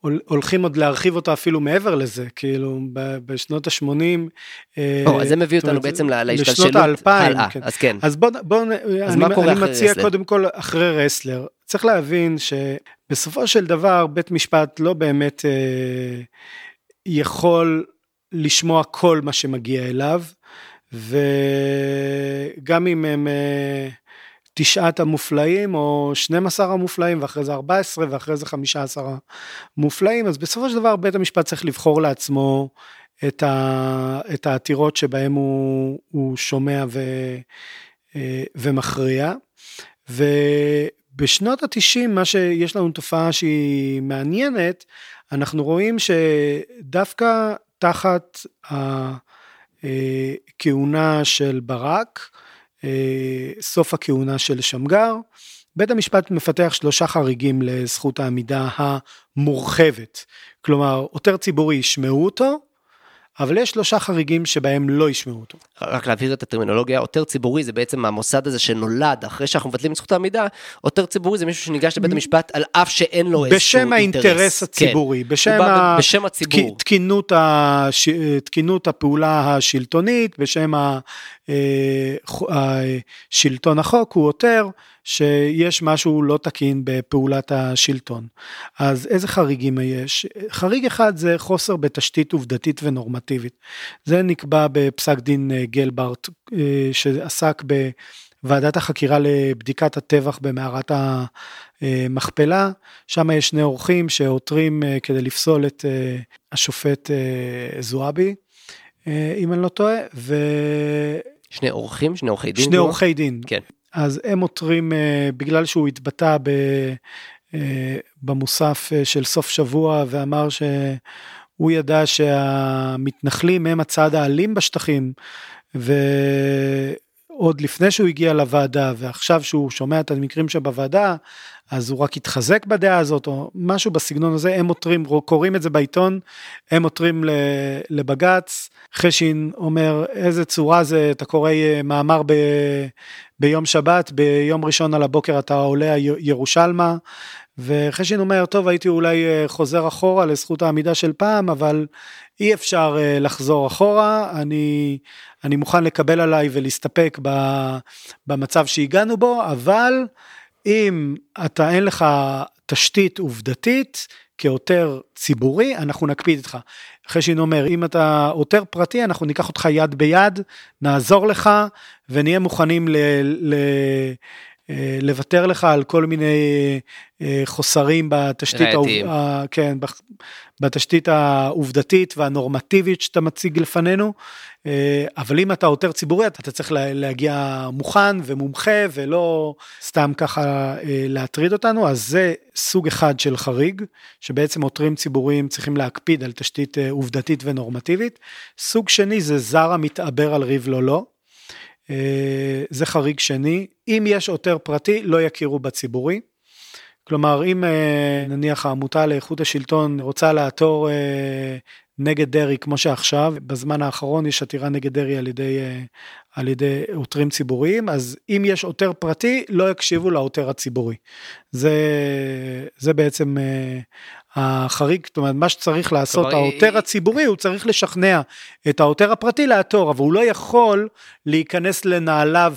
הולכים עוד להרחיב אותה אפילו מעבר לזה כאילו בשנות ה-80. אה, אז זה מביא אותנו בעצם להשתלשלות לשנות האלפיים. כן. אז כן. אז בוא, בוא אז אני, אני מציע רסלר? קודם כל אחרי רסלר צריך להבין שבסופו של דבר בית משפט לא באמת אה, יכול לשמוע כל מה שמגיע אליו וגם אם הם אה, תשעת המופלאים או 12 המופלאים ואחרי זה 14 ואחרי זה 15 המופלאים אז בסופו של דבר בית המשפט צריך לבחור לעצמו את, ה, את העתירות שבהם הוא, הוא שומע ו, אה, ומכריע. ובשנות התשעים מה שיש לנו תופעה שהיא מעניינת אנחנו רואים שדווקא תחת הכהונה של ברק אה, סוף הכהונה של שמגר. בית המשפט מפתח שלושה חריגים לזכות העמידה המורחבת. כלומר, עותר ציבורי ישמעו אותו, אבל יש שלושה חריגים שבהם לא ישמעו אותו. רק להבהיר את הטרמינולוגיה, עותר ציבורי זה בעצם המוסד הזה שנולד אחרי שאנחנו מבטלים את זכות העמידה, עותר ציבורי זה מישהו שניגש לבית המשפט על אף שאין לו איזשהו אינטרס. בשם האינטרס הציבורי, כן. בשם, ה... בשם הציבור. תקינות, הש... תקינות הפעולה השלטונית, בשם השלטון אה, החוק הוא עותר. שיש משהו לא תקין בפעולת השלטון. אז איזה חריגים יש? חריג אחד זה חוסר בתשתית עובדתית ונורמטיבית. זה נקבע בפסק דין אה, גלברט אה, שעסק בוועדת החקירה לבדיקת הטבח במערת המכפלה. שם יש שני אורחים שעותרים אה, כדי לפסול את השופט זועבי, אם אני לא טועה, ו... שני אורחים? שני עורכי דין? שני עורכי דין. כן. אז הם עותרים uh, בגלל שהוא התבטא ב, uh, במוסף uh, של סוף שבוע ואמר שהוא ידע שהמתנחלים הם הצד האלים בשטחים ועוד לפני שהוא הגיע לוועדה ועכשיו שהוא שומע את המקרים שבוועדה אז הוא רק התחזק בדעה הזאת או משהו בסגנון הזה הם עותרים קוראים את זה בעיתון הם עותרים לבג"ץ חשין אומר איזה צורה זה אתה קורא מאמר ב, ביום שבת, ביום ראשון על הבוקר אתה עולה ירושלמה, וחשין אומר, טוב, הייתי אולי אה, חוזר אחורה לזכות העמידה של פעם, אבל אי אפשר אה, לחזור אחורה, אני, אני מוכן לקבל עליי ולהסתפק במצב שהגענו בו, אבל אם אתה אין לך תשתית עובדתית, כעותר ציבורי, אנחנו נקפיד איתך. חשין אומר, אם אתה עותר פרטי, אנחנו ניקח אותך יד ביד, נעזור לך, ונהיה מוכנים ל... ל לוותר לך על כל מיני אה, חוסרים בתשתית, העוב... כן, בתשתית העובדתית והנורמטיבית שאתה מציג לפנינו, אה, אבל אם אתה עותר ציבורי אתה צריך להגיע מוכן ומומחה ולא סתם ככה להטריד אותנו, אז זה סוג אחד של חריג, שבעצם עותרים ציבוריים צריכים להקפיד על תשתית עובדתית ונורמטיבית. סוג שני זה זר המתעבר על ריב לא לא. אה, זה חריג שני. אם יש עותר פרטי, לא יכירו בציבורי. כלומר, אם אה, נניח העמותה לאיכות השלטון רוצה לעתור אה, נגד דרעי כמו שעכשיו, בזמן האחרון יש עתירה נגד דרעי על ידי, על ידי עותרים ציבוריים, אז אם יש עותר פרטי, לא יקשיבו לעותר הציבורי. זה, זה בעצם החריג, זאת אומרת, מה שצריך לעשות העותר היא- הציבורי, הוא צריך לשכנע את העותר הפרטי לעתור, אבל הוא לא יכול להיכנס לנעליו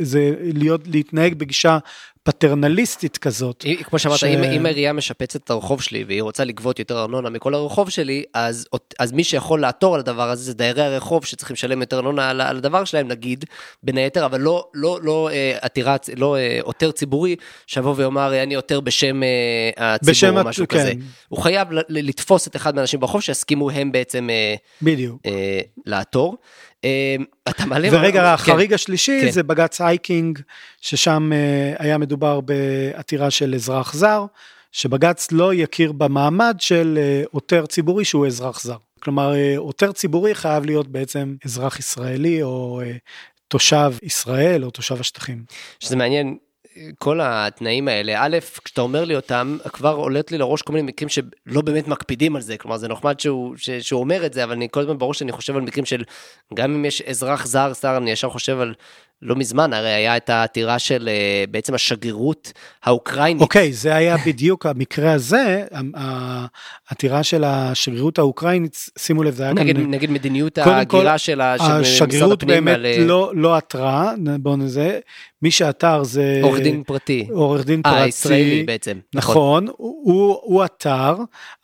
וזה להיות, להתנהג בגישה פטרנליסטית כזאת. כמו שאמרת, ש- אם, אם העירייה משפצת את הרחוב שלי והיא רוצה לגבות יותר ארנונה מכל הרחוב שלי, אז, אז מי שיכול לעתור על הדבר הזה זה דיירי הרחוב שצריכים לשלם יותר ארנונה על, על הדבר שלהם, נגיד, בין היתר, אבל לא, לא, לא אה, עתירה, לא אה, עותר ציבורי שיבוא ויאמר, אני עותר בשם אה, הציבור בשם או משהו כן. כזה. הוא חייב ל- ל- לתפוס את אחד מהאנשים ברחוב שיסכימו הם בעצם אה, בדיוק. אה, לעתור. אה, אתה מעלה... ורגע, כן. החריג השלישי כן. זה בג"ץ הייקינג, ששם אה, היה מדובר בעתירה של אזרח זר, שבג"ץ לא יכיר במעמד של אה, עותר ציבורי שהוא אזרח זר. כלומר, אה, עותר ציבורי חייב להיות בעצם אזרח ישראלי או תושב ישראל או תושב השטחים. שזה מעניין, כל התנאים האלה, א', כשאתה אומר לי אותם, כבר עולת לי לראש כל מיני מקרים שלא באמת מקפידים על זה, כלומר זה נחמד שהוא, ש, שהוא אומר את זה, אבל אני כל הזמן בראש שאני חושב על מקרים של, גם אם יש אזרח זר, זר, אני ישר חושב על, לא מזמן, הרי היה את העתירה של אה, בעצם השגרירות האוקראינית. אוקיי, זה היה בדיוק המקרה הזה, העתירה של השגרירות האוקראינית, שימו לב, זה היה נגד, גם... נגד מדיניות ההגירה של, ה- של משרד השגרירות הפנים באמת על אה, לא, לא עתרה, בואו נזה, מי שעתר זה... עורך דין פרטי. עורך דין אה, פרטי. ישראלי בעצם. נכון, הוא, הוא עתר,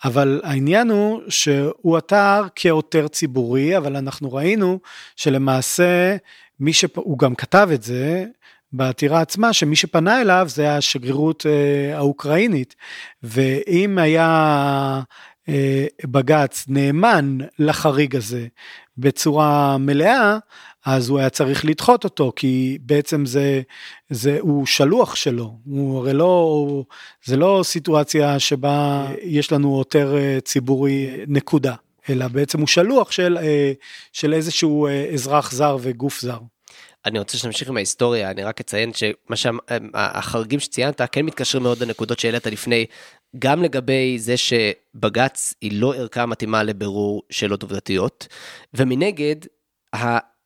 אבל העניין הוא שהוא עתר כעותר ציבורי, אבל אנחנו ראינו שלמעשה, מי שפ... הוא גם כתב את זה, בעתירה עצמה, שמי שפנה אליו זה השגרירות אה, האוקראינית, ואם היה אה, בג"ץ נאמן לחריג הזה בצורה מלאה, אז הוא היה צריך לדחות אותו, כי בעצם זה, זה, הוא שלוח שלו, הוא הרי לא, זה לא סיטואציה שבה יש לנו עותר אה, ציבורי נקודה, אלא בעצם הוא שלוח של, אה, של איזשהו אה, אזרח זר וגוף זר. אני רוצה שנמשיך עם ההיסטוריה, אני רק אציין שמה שהחריגים שציינת כן מתקשרים מאוד לנקודות שהעלית לפני, גם לגבי זה שבג"ץ היא לא ערכה מתאימה לבירור שאלות עובדתיות, ומנגד,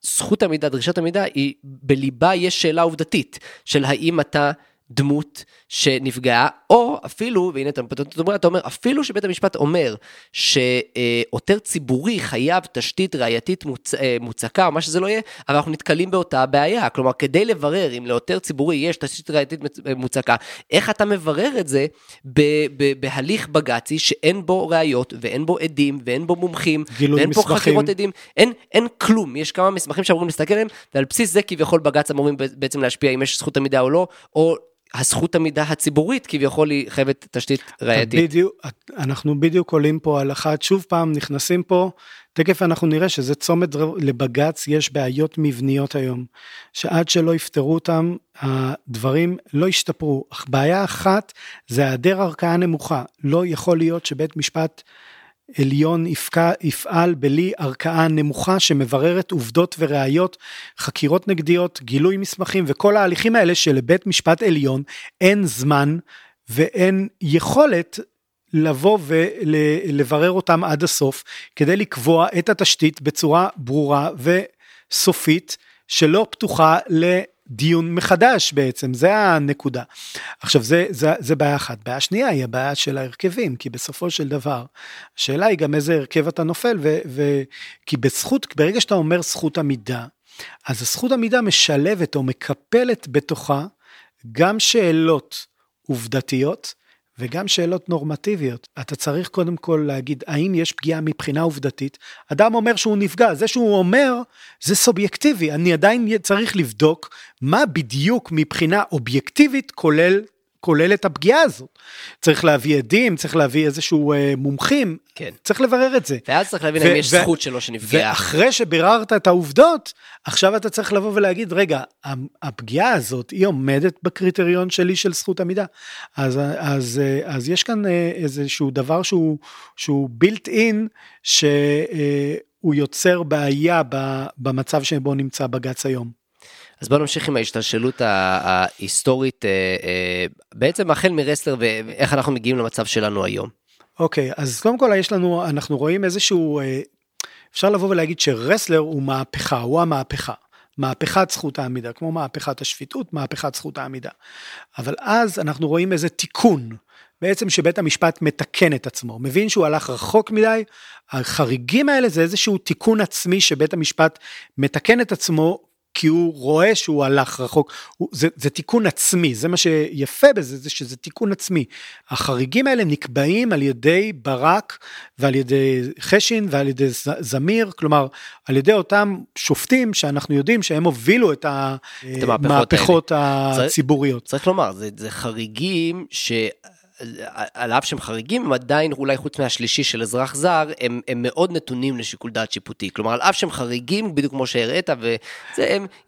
זכות המידע, דרישת המידע, היא בליבה יש שאלה עובדתית של האם אתה דמות שנפגעה, או אפילו, והנה אתה אומר, אתה אומר, אפילו שבית המשפט אומר שעותר ציבורי חייב תשתית ראייתית מוצ... מוצקה, או מה שזה לא יהיה, אבל אנחנו נתקלים באותה בעיה. כלומר, כדי לברר אם לעותר ציבורי יש תשתית ראייתית מוצקה, איך אתה מברר את זה ב... ב... בהליך בג"צי שאין בו ראיות, ואין בו עדים, ואין בו מומחים, ואין מסמכים. פה חקירות עדים, אין, אין כלום, יש כמה מסמכים שאמורים להסתכל עליהם, ועל בסיס זה כביכול בג"ץ אמורים בעצם להשפיע אם יש זכות עמידה או לא, או הזכות עמידה הציבורית כביכול היא חייבת תשתית ראייתית. בדיוק, אנחנו בדיוק עולים פה על אחת, שוב פעם נכנסים פה, תכף אנחנו נראה שזה צומת לבג"ץ, יש בעיות מבניות היום, שעד שלא יפתרו אותם, הדברים לא ישתפרו. אך בעיה אחת זה היעדר ערכאה נמוכה. לא יכול להיות שבית משפט עליון יפקע, יפעל בלי ערכאה נמוכה שמבררת עובדות וראיות, חקירות נגדיות, גילוי מסמכים וכל ההליכים האלה שלבית משפט עליון אין זמן ואין יכולת לבוא ולברר אותם עד הסוף כדי לקבוע את התשתית בצורה ברורה וסופית שלא פתוחה לדיון מחדש בעצם, זה הנקודה. עכשיו זה, זה, זה בעיה אחת. בעיה שנייה היא הבעיה של ההרכבים, כי בסופו של דבר, השאלה היא גם איזה הרכב אתה נופל, ו, ו, כי בזכות, ברגע שאתה אומר זכות עמידה, אז הזכות עמידה משלבת או מקפלת בתוכה גם שאלות עובדתיות, וגם שאלות נורמטיביות. אתה צריך קודם כל להגיד, האם יש פגיעה מבחינה עובדתית? אדם אומר שהוא נפגע, זה שהוא אומר, זה סובייקטיבי. אני עדיין צריך לבדוק מה בדיוק מבחינה אובייקטיבית כולל, כולל את הפגיעה הזאת. צריך להביא עדים, צריך להביא איזשהו אה, מומחים, כן. צריך לברר את זה. ואז צריך להבין אם יש זכות שלו שנפגעה. ואחרי שביררת את העובדות, עכשיו אתה צריך לבוא ולהגיד, רגע, הפגיעה הזאת, היא עומדת בקריטריון שלי של זכות עמידה. אז, אז, אז יש כאן איזשהו דבר שהוא, שהוא built in, שהוא יוצר בעיה במצב שבו נמצא בג"ץ היום. אז בואו נמשיך עם ההשתלשלות ההיסטורית, בעצם החל מרסלר ואיך אנחנו מגיעים למצב שלנו היום. אוקיי, אז קודם כל יש לנו, אנחנו רואים איזשהו, אה, אפשר לבוא ולהגיד שרסלר הוא מהפכה, הוא המהפכה. מהפכת זכות העמידה, כמו מהפכת השפיטות, מהפכת זכות העמידה. אבל אז אנחנו רואים איזה תיקון, בעצם שבית המשפט מתקן את עצמו, מבין שהוא הלך רחוק מדי, החריגים האלה זה איזשהו תיקון עצמי שבית המשפט מתקן את עצמו כי הוא רואה שהוא הלך רחוק, הוא, זה, זה תיקון עצמי, זה מה שיפה בזה, זה שזה תיקון עצמי. החריגים האלה נקבעים על ידי ברק ועל ידי חשין ועל ידי זמיר, כלומר, על ידי אותם שופטים שאנחנו יודעים שהם הובילו את המהפכות הציבוריות. צריך לומר, זה, זה חריגים ש... על אף שהם חריגים, הם עדיין, אולי חוץ מהשלישי של אזרח זר, הם, הם מאוד נתונים לשיקול דעת שיפוטי. כלומר, על אף שהם חריגים, בדיוק כמו שהראית,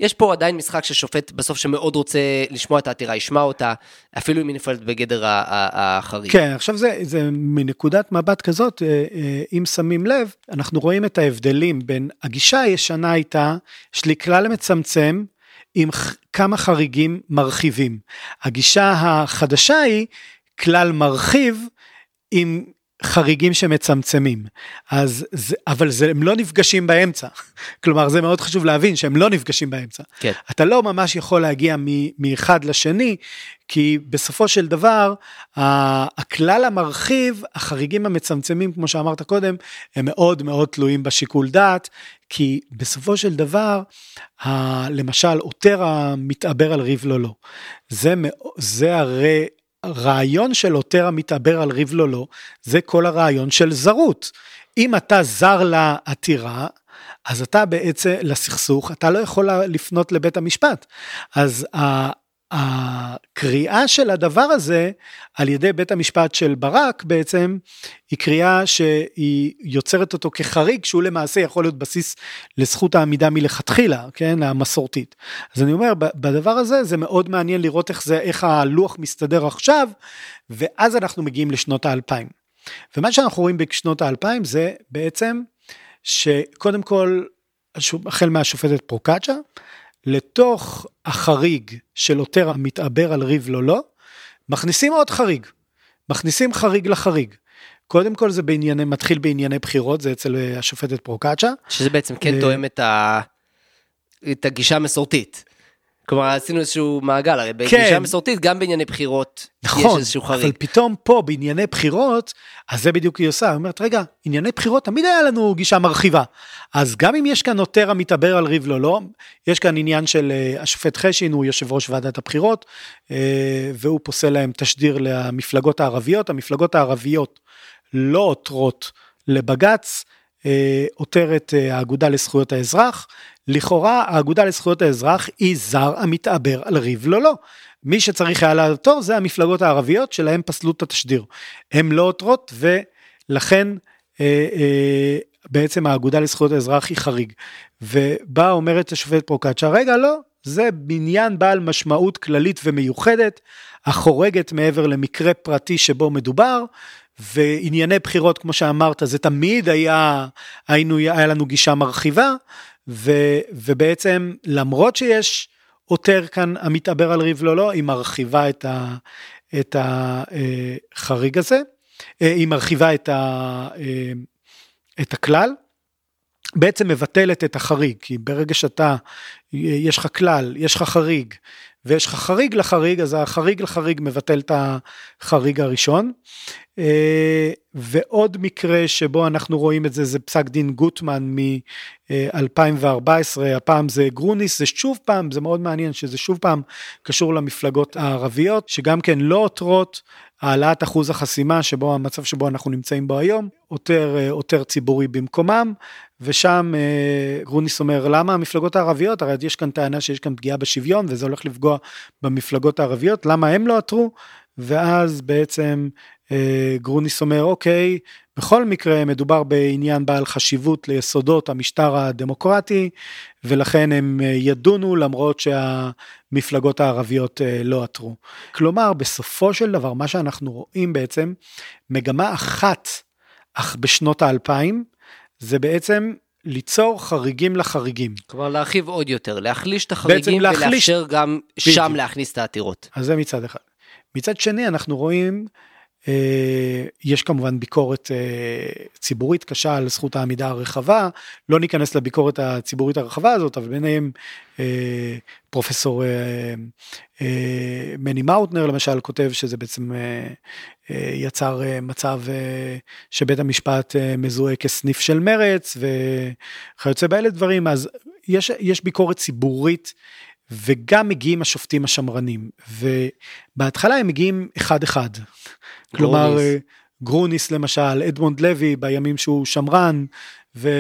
ויש פה עדיין משחק של שופט בסוף שמאוד רוצה לשמוע את העתירה, ישמע אותה, אפילו אם היא נפלת בגדר החריג. כן, עכשיו זה, זה מנקודת מבט כזאת, אה, אה, אם שמים לב, אנחנו רואים את ההבדלים בין הגישה הישנה הייתה, יש לי כלל מצמצם, עם כמה חריגים מרחיבים. הגישה החדשה היא כלל מרחיב עם חריגים שמצמצמים. אז זה, אבל זה, הם לא נפגשים באמצע. כלומר, זה מאוד חשוב להבין שהם לא נפגשים באמצע. כן. אתה לא ממש יכול להגיע מאחד לשני, כי בסופו של דבר, הכלל המרחיב, החריגים המצמצמים, כמו שאמרת קודם, הם מאוד מאוד תלויים בשיקול דעת, כי בסופו של דבר, למשל, עותר המתעבר על ריב לא לא. זה, זה הרי הרעיון של עותר המתעבר על ריב לא, זה כל הרעיון של זרות. אם אתה זר לעתירה, אז אתה בעצם, לסכסוך, אתה לא יכול לפנות לבית המשפט. אז הקריאה של הדבר הזה על ידי בית המשפט של ברק בעצם היא קריאה שהיא יוצרת אותו כחריג שהוא למעשה יכול להיות בסיס לזכות העמידה מלכתחילה כן המסורתית. אז אני אומר בדבר הזה זה מאוד מעניין לראות איך זה איך הלוח מסתדר עכשיו ואז אנחנו מגיעים לשנות האלפיים. ומה שאנחנו רואים בשנות האלפיים זה בעצם שקודם כל החל מהשופטת פרוקצ'ה לתוך החריג של עותר המתעבר על ריב לא לא, מכניסים עוד חריג. מכניסים חריג לחריג. קודם כל זה בענייני, מתחיל בענייני בחירות, זה אצל השופטת פרוקצ'ה. שזה בעצם כן תואם את, ה... את הגישה המסורתית. כלומר עשינו איזשהו מעגל, הרי בגישה כן. מסורתית גם בענייני בחירות נכון, יש איזשהו חריג. אבל פתאום פה בענייני בחירות, אז זה בדיוק היא עושה, היא אומרת רגע, ענייני בחירות תמיד היה לנו גישה מרחיבה. אז גם אם יש כאן נוטר המתעבר על ריב לא לא, יש כאן עניין של uh, השופט חשין, הוא יושב ראש ועדת הבחירות, uh, והוא פוסל להם תשדיר למפלגות הערביות, המפלגות הערביות לא עותרות לבג"ץ, אה, עותרת האגודה לזכויות האזרח, לכאורה האגודה לזכויות האזרח היא זר המתעבר על ריב לא לא. מי שצריך היה לעתור זה המפלגות הערביות שלהם פסלו את התשדיר. הם לא עותרות ולכן אה, אה, בעצם האגודה לזכויות האזרח היא חריג. ובאה אומרת השופט פרוקצ'ה רגע לא זה בניין בעל משמעות כללית ומיוחדת החורגת מעבר למקרה פרטי שבו מדובר וענייני בחירות כמו שאמרת זה תמיד היה היינו היה לנו גישה מרחיבה ו, ובעצם למרות שיש עותר כאן המתעבר על ריב לא לא, היא מרחיבה את, ה, את החריג הזה, אה, היא מרחיבה את, ה, אה, את הכלל, בעצם מבטלת את החריג, כי ברגע שאתה, יש לך כלל, יש לך חריג, ויש לך חריג לחריג, אז החריג לחריג מבטל את החריג הראשון. אה, ועוד מקרה שבו אנחנו רואים את זה, זה פסק דין גוטמן מ-2014, הפעם זה גרוניס, זה שוב פעם, זה מאוד מעניין שזה שוב פעם קשור למפלגות הערביות, שגם כן לא עותרות העלאת אחוז החסימה שבו המצב שבו אנחנו נמצאים בו היום, עותר, אה, עותר ציבורי במקומם, ושם אה, גרוניס אומר למה המפלגות הערביות, הרי יש כאן טענה שיש כאן פגיעה בשוויון וזה הולך לפגוע במפלגות הערביות, למה הם לא עתרו? ואז בעצם אה, גרוניס אומר אוקיי, בכל מקרה מדובר בעניין בעל חשיבות ליסודות המשטר הדמוקרטי ולכן הם אה, ידונו למרות שהמפלגות הערביות אה, לא עתרו. כלומר בסופו של דבר מה שאנחנו רואים בעצם מגמה אחת אך בשנות האלפיים זה בעצם ליצור חריגים לחריגים. כלומר להרחיב עוד יותר, להחליש את החריגים ולאפשר גם שם להכניס את העתירות. אז זה מצד אחד. מצד שני אנחנו רואים יש כמובן ביקורת ציבורית קשה על זכות העמידה הרחבה, לא ניכנס לביקורת הציבורית הרחבה הזאת, אבל ביניהם פרופסור מני מאוטנר למשל כותב שזה בעצם יצר מצב שבית המשפט מזוהה כסניף של מרץ וכיוצא באלה דברים, אז יש, יש ביקורת ציבורית וגם מגיעים השופטים השמרנים, ובהתחלה הם מגיעים אחד-אחד. כלומר, גרוניס למשל, אדמונד לוי בימים שהוא שמרן, ו...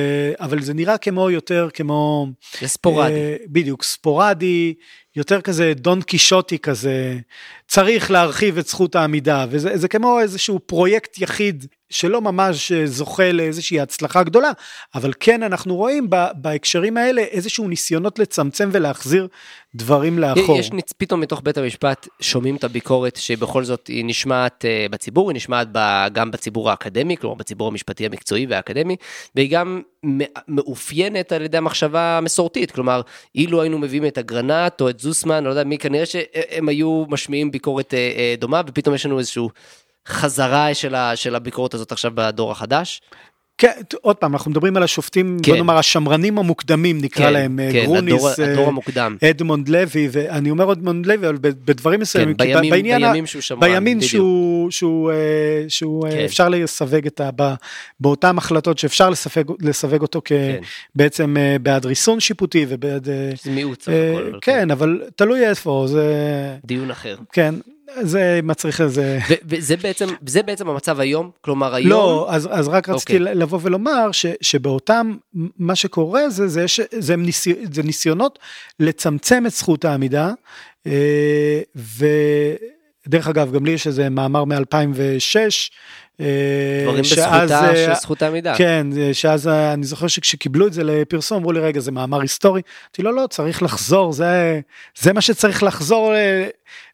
אבל זה נראה כמו יותר כמו... זה ספורדי. Uh, בדיוק, ספורדי, יותר כזה דון קישוטי כזה, צריך להרחיב את זכות העמידה, וזה כמו איזשהו פרויקט יחיד שלא ממש זוכה לאיזושהי הצלחה גדולה, אבל כן אנחנו רואים בהקשרים האלה איזשהו ניסיונות לצמצם ולהחזיר דברים לאחור. יש פתאום מתוך בית המשפט שומעים את הביקורת שבכל זאת היא נשמעת אה, בציבור, היא נשמעת גם בציבור האקדמי, כלומר בציבור המשפטי המקצועי והאקדמי, והיא גם מאופיינת על ידי המחשבה המסורתית, כלומר אילו היינו מביאים את אגרנט או את זוסמן, לא יודע מי, כנראה שהם היו משמיעים ביקורת אה, אה, דומה ופתאום יש לנו איזשהו חזרה של, ה, של הביקורת הזאת עכשיו בדור החדש? כן, עוד פעם, אנחנו מדברים על השופטים, כן. בוא נאמר, השמרנים המוקדמים נקרא כן, להם, כן, גרוניס, הדור, הדור המוקדם. אדמונד לוי, ואני אומר אדמונד לוי, אבל בדברים מסוימים, כן, בימים, בעניין, בימים שהוא שמרן, בימים בדיוק. שהוא, שהוא, אה, שהוא כן. אפשר לסווג את ה... באותן החלטות שאפשר לסווג, לסווג אותו כבעצם כן. בעד ריסון שיפוטי ובעד... זה מיעוט סך הכל. כן, כן, אבל תלוי איפה, זה... דיון אחר. כן, זה מצריך איזה... וזה בעצם, זה בעצם המצב היום? כלומר היום... לא, אז, אז רק רציתי okay. אוקיי. לבוא ולומר ש, שבאותם, מה שקורה זה, זה, זה, זה, ניסי, זה ניסיונות לצמצם את זכות העמידה, אה, ודרך אגב, גם לי יש איזה מאמר מ-2006, דברים בזכותה של זכות העמידה. כן, שאז אני זוכר שכשקיבלו את זה לפרסום, אמרו לי, רגע, זה מאמר היסטורי. אמרתי, לא, לא, צריך לחזור, זה, זה מה שצריך לחזור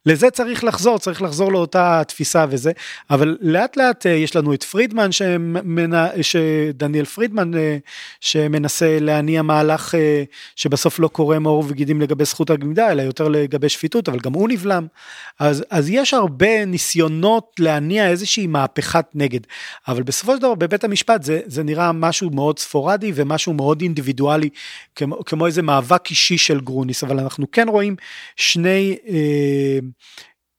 לזה צריך לחזור, צריך לחזור לאותה תפיסה וזה, אבל לאט לאט אה, יש לנו את פרידמן, שמנ... שדניאל פרידמן, אה, שמנסה להניע מהלך אה, שבסוף לא קורא מאור וגידים לגבי זכות הגמידה, אלא יותר לגבי שפיטות, אבל גם הוא נבלם. אז, אז יש הרבה ניסיונות להניע איזושהי מהפכת נגד, אבל בסופו של דבר בבית המשפט זה, זה נראה משהו מאוד ספורדי ומשהו מאוד אינדיבידואלי, כמו, כמו איזה מאבק אישי של גרוניס, אבל אנחנו כן רואים שני... אה,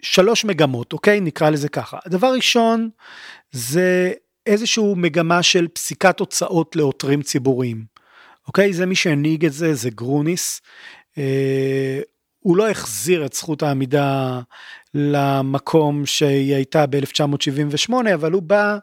שלוש מגמות, אוקיי? נקרא לזה ככה. הדבר ראשון זה איזשהו מגמה של פסיקת הוצאות לעותרים ציבוריים, אוקיי? זה מי שהנהיג את זה, זה גרוניס. אה, הוא לא החזיר את זכות העמידה למקום שהיא הייתה ב-1978, אבל הוא בא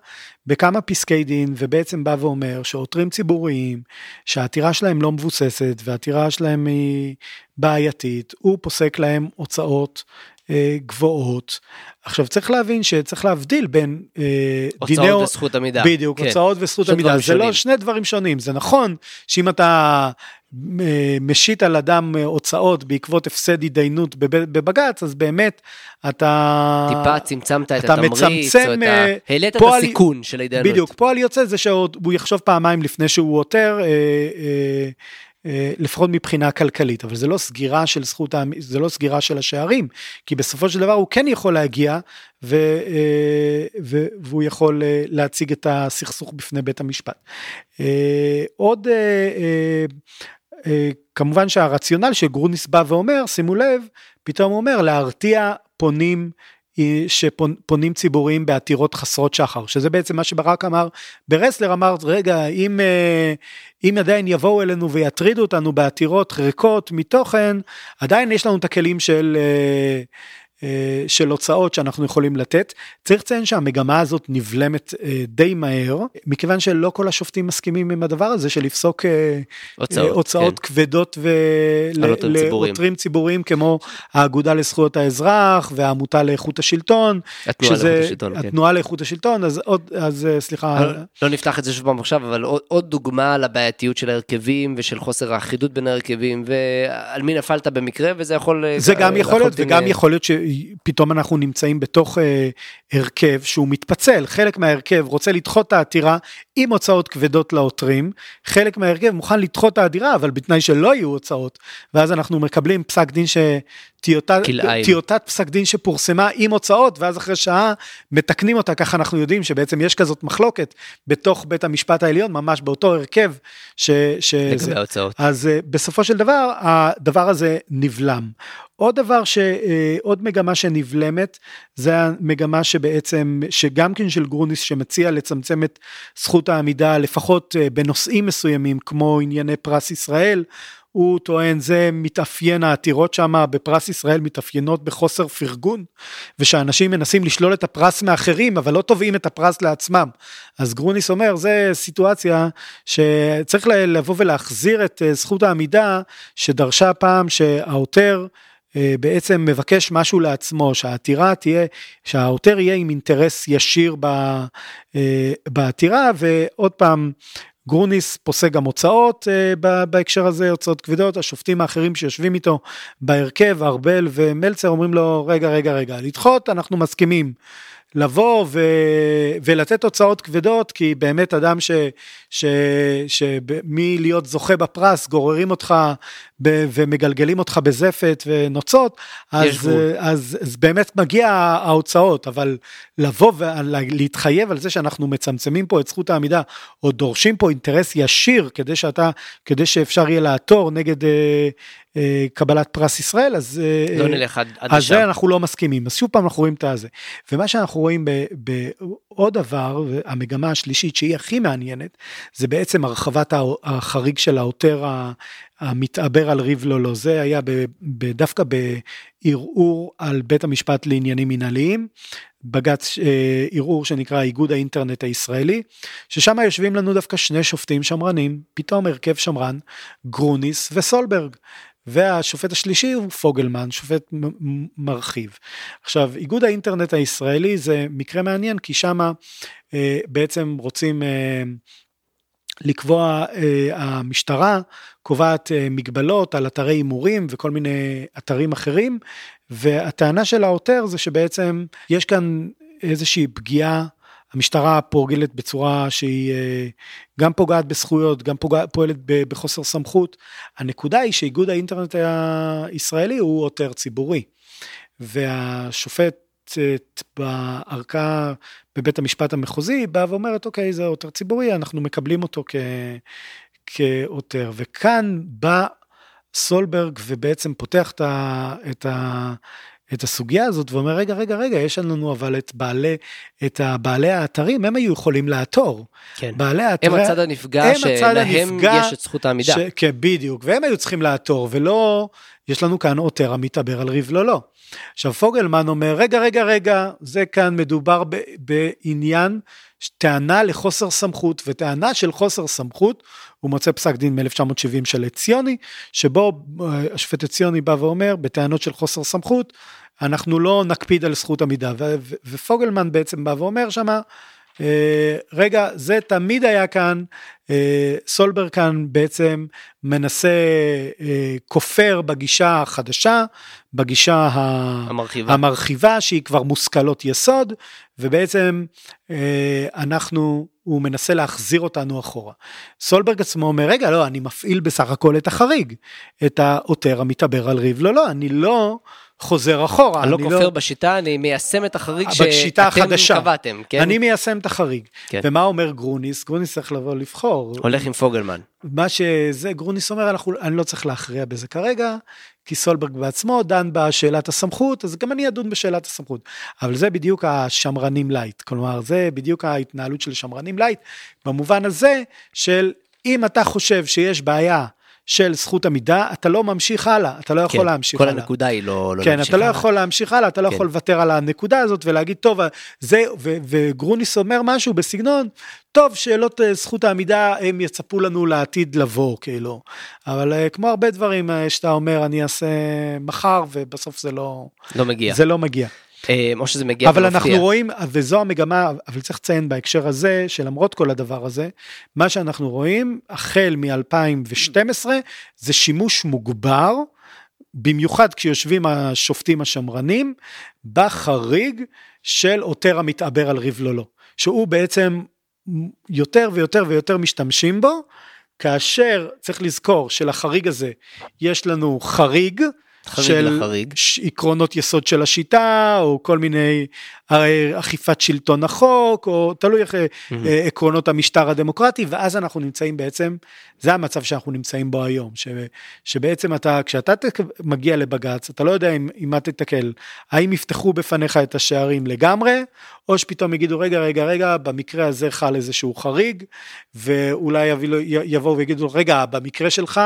בכמה פסקי דין ובעצם בא ואומר שעותרים ציבוריים, שהעתירה שלהם לא מבוססת והעתירה שלהם היא בעייתית, הוא פוסק להם הוצאות אה, גבוהות. עכשיו צריך להבין שצריך להבדיל בין אה, דיני... הוצאות וזכות עמידה. בדיוק, כן. הוצאות וזכות עמידה. זה לא שני דברים שונים. זה נכון שאם אתה משית על אדם הוצאות בעקבות הפסד התדיינות בבג"ץ, אז באמת אתה... טיפה צמצמת את התמריץ, או את ה... העלית את הסיכון של ההתדיינות. בדיוק, פועל יוצא זה שהוא יחשוב פעמיים לפני שהוא עותר. אה, אה, אה, לפחות מבחינה כלכלית, אבל זה לא סגירה של זכות, זה לא סגירה של השערים, כי בסופו של דבר הוא כן יכול להגיע ו, אה, ו, והוא יכול אה, להציג את הסכסוך בפני בית המשפט. עוד, כמובן שהרציונל שגרוניס בא ואומר, שימו לב, פתאום הוא אומר להרתיע פונים שפונים ציבוריים בעתירות חסרות שחר, שזה בעצם מה שברק אמר ברסלר, אמר רגע אם, אה, אם עדיין יבואו אלינו ויטרידו אותנו בעתירות ריקות מתוכן, עדיין יש לנו את הכלים של אה, אה, של הוצאות שאנחנו יכולים לתת. צריך לציין שהמגמה הזאת נבלמת אה, די מהר, מכיוון שלא כל השופטים מסכימים עם הדבר הזה של לפסוק אה, הוצאות, הוצאות כן. כבדות לעותרים ציבוריים כמו האגודה לזכויות האזרח והעמותה לאיכות השלטון. התנועה שזה, לאיכות השלטון, כן. התנועה לאיכות השלטון, אז עוד, אז סליחה. לא, לא נפתח את זה שוב פעם עכשיו, אבל עוד, עוד דוגמה לבעייתיות של ההרכבים ושל חוסר האחידות בין ההרכבים, ועל מי נפלת במקרה, וזה יכול... זה גם יכול להיות, וגם יכול להיות ש... פתאום אנחנו נמצאים בתוך אה, הרכב שהוא מתפצל, חלק מההרכב רוצה לדחות את העתירה עם הוצאות כבדות לעותרים, חלק מההרכב מוכן לדחות את העתירה אבל בתנאי שלא יהיו הוצאות, ואז אנחנו מקבלים פסק דין טיוטת, פסק דין שפורסמה עם הוצאות, ואז אחרי שעה מתקנים אותה, ככה אנחנו יודעים שבעצם יש כזאת מחלוקת בתוך בית המשפט העליון, ממש באותו הרכב. ש, ש, לגבי ההוצאות. אז אה, בסופו של דבר, הדבר הזה נבלם. עוד דבר, ש, אה, עוד מגמה שנבלמת, זה המגמה שבעצם, שגם כן של גרוניס, שמציע לצמצם את זכות העמידה, לפחות אה, בנושאים מסוימים, כמו ענייני פרס ישראל. הוא טוען זה מתאפיין העתירות שם בפרס ישראל מתאפיינות בחוסר פרגון ושאנשים מנסים לשלול את הפרס מאחרים אבל לא תובעים את הפרס לעצמם. אז גרוניס אומר זה סיטואציה שצריך לבוא ולהחזיר את אה, זכות העמידה שדרשה פעם שהעותר אה, בעצם מבקש משהו לעצמו, שהעתירה תהיה, שהעותר יהיה עם אינטרס ישיר אה, בעתירה, ועוד פעם, גרוניס פוסק גם הוצאות uh, בהקשר הזה, הוצאות כבדות, השופטים האחרים שיושבים איתו בהרכב, ארבל ומלצר אומרים לו, רגע, רגע, רגע, לדחות, אנחנו מסכימים. לבוא ו... ולתת הוצאות כבדות, כי באמת אדם ש... ש... שמלהיות זוכה בפרס גוררים אותך ב... ומגלגלים אותך בזפת ונוצות, אז, אז, אז באמת מגיע ההוצאות, אבל לבוא ולהתחייב על זה שאנחנו מצמצמים פה את זכות העמידה, או דורשים פה אינטרס ישיר כדי שאתה, כדי שאפשר יהיה לעתור נגד אה, קבלת פרס ישראל, אז, אה, לא נלך עד, עד אז זה אנחנו לא מסכימים, אז שוב פעם אנחנו רואים את הזה. ומה שאנחנו רואים בעוד דבר, המגמה השלישית שהיא הכי מעניינת, זה בעצם הרחבת החריג של העותר המתעבר על ריב לא לא, זה היה דווקא בערעור על בית המשפט לעניינים מנהליים, בג"ץ אה, ערעור שנקרא איגוד האינטרנט הישראלי, ששם יושבים לנו דווקא שני שופטים שמרנים, פתאום הרכב שמרן, גרוניס וסולברג. והשופט השלישי הוא פוגלמן, שופט מרחיב. עכשיו, איגוד האינטרנט הישראלי זה מקרה מעניין, כי שמה אה, בעצם רוצים אה, לקבוע, אה, המשטרה קובעת אה, מגבלות על אתרי הימורים וכל מיני אתרים אחרים, והטענה של העותר זה שבעצם יש כאן איזושהי פגיעה המשטרה פועלת בצורה שהיא אה, גם פוגעת בזכויות, גם פוגע, פועלת בחוסר סמכות. הנקודה היא שאיגוד האינטרנט הישראלי הוא עותר ציבורי, והשופט בערכאה בבית המשפט המחוזי באה ואומרת אוקיי זה עותר ציבורי אנחנו מקבלים אותו כעותר וכאן בא סולברג ובעצם פותח את, ה, את, ה, את הסוגיה הזאת ואומר רגע רגע רגע יש לנו אבל את בעלי את הבעלי האתרים הם היו יכולים לעתור. כן. בעלי האתרים הם הצד הנפגע שלהם יש את זכות העמידה. ש... כן בדיוק והם היו צריכים לעתור ולא יש לנו כאן עותר המתעבר על ריב לא לא. עכשיו פוגלמן אומר רגע רגע רגע זה כאן מדובר ב, בעניין טענה לחוסר סמכות וטענה של חוסר סמכות הוא מוצא פסק דין מ-1970 של עציוני שבו אה, השופט עציוני בא ואומר בטענות של חוסר סמכות אנחנו לא נקפיד על זכות עמידה ופוגלמן בעצם בא ואומר שמה אה, רגע זה תמיד היה כאן אה, סולברג כאן בעצם מנסה כופר בגישה החדשה בגישה המרחיבה. המרחיבה שהיא כבר מושכלות יסוד ובעצם אנחנו הוא מנסה להחזיר אותנו אחורה. סולברג עצמו אומר רגע לא אני מפעיל בסך הכל את החריג את העותר המתעבר על ריב לא לא אני לא חוזר אחורה. אני לא כופר לא... בשיטה, אני מיישם את החריג שאתם החדשה. קבעתם, כן? אני מיישם את החריג. כן. ומה אומר גרוניס? גרוניס צריך לבוא לבחור. הולך עם פוגלמן. מה שזה, גרוניס אומר, אנחנו, אני לא צריך להכריע בזה כרגע, כי סולברג בעצמו דן בשאלת הסמכות, אז גם אני אדון בשאלת הסמכות. אבל זה בדיוק השמרנים lite, כלומר, זה בדיוק ההתנהלות של שמרנים lite, במובן הזה של אם אתה חושב שיש בעיה של זכות עמידה, אתה לא ממשיך הלאה, אתה לא יכול כן, להמשיך כל הלאה. כל הנקודה היא לא, לא כן, להמשיך הלאה. כן, אתה לא הלאה. יכול להמשיך הלאה, אתה לא כן. יכול לוותר על הנקודה הזאת ולהגיד, טוב, זה, ו, וגרוניס אומר משהו בסגנון, טוב, שאלות אה, זכות העמידה, הם יצפו לנו לעתיד לבוא, כאילו. אבל אה, כמו הרבה דברים אה, שאתה אומר, אני אעשה מחר, ובסוף זה לא... לא מגיע. זה לא מגיע. אה, או שזה מגיע אבל אנחנו רואים וזו המגמה אבל צריך לציין בהקשר הזה שלמרות כל הדבר הזה מה שאנחנו רואים החל מ-2012 זה שימוש מוגבר במיוחד כשיושבים השופטים השמרנים בחריג של עותר המתעבר על ריב לא שהוא בעצם יותר ויותר ויותר משתמשים בו כאשר צריך לזכור שלחריג הזה יש לנו חריג של לחריג. עקרונות יסוד של השיטה, או כל מיני אה, אכיפת שלטון החוק, או תלוי איך. אה, עקרונות המשטר הדמוקרטי, ואז אנחנו נמצאים בעצם, זה המצב שאנחנו נמצאים בו היום, ש, שבעצם אתה, כשאתה תק- מגיע לבג"ץ, אתה לא יודע אם, אם מה תתקל, האם יפתחו בפניך את השערים לגמרי, או שפתאום יגידו, רגע, רגע, רגע, במקרה הזה חל איזשהו חריג, ואולי יבואו ויגידו, רגע, במקרה שלך,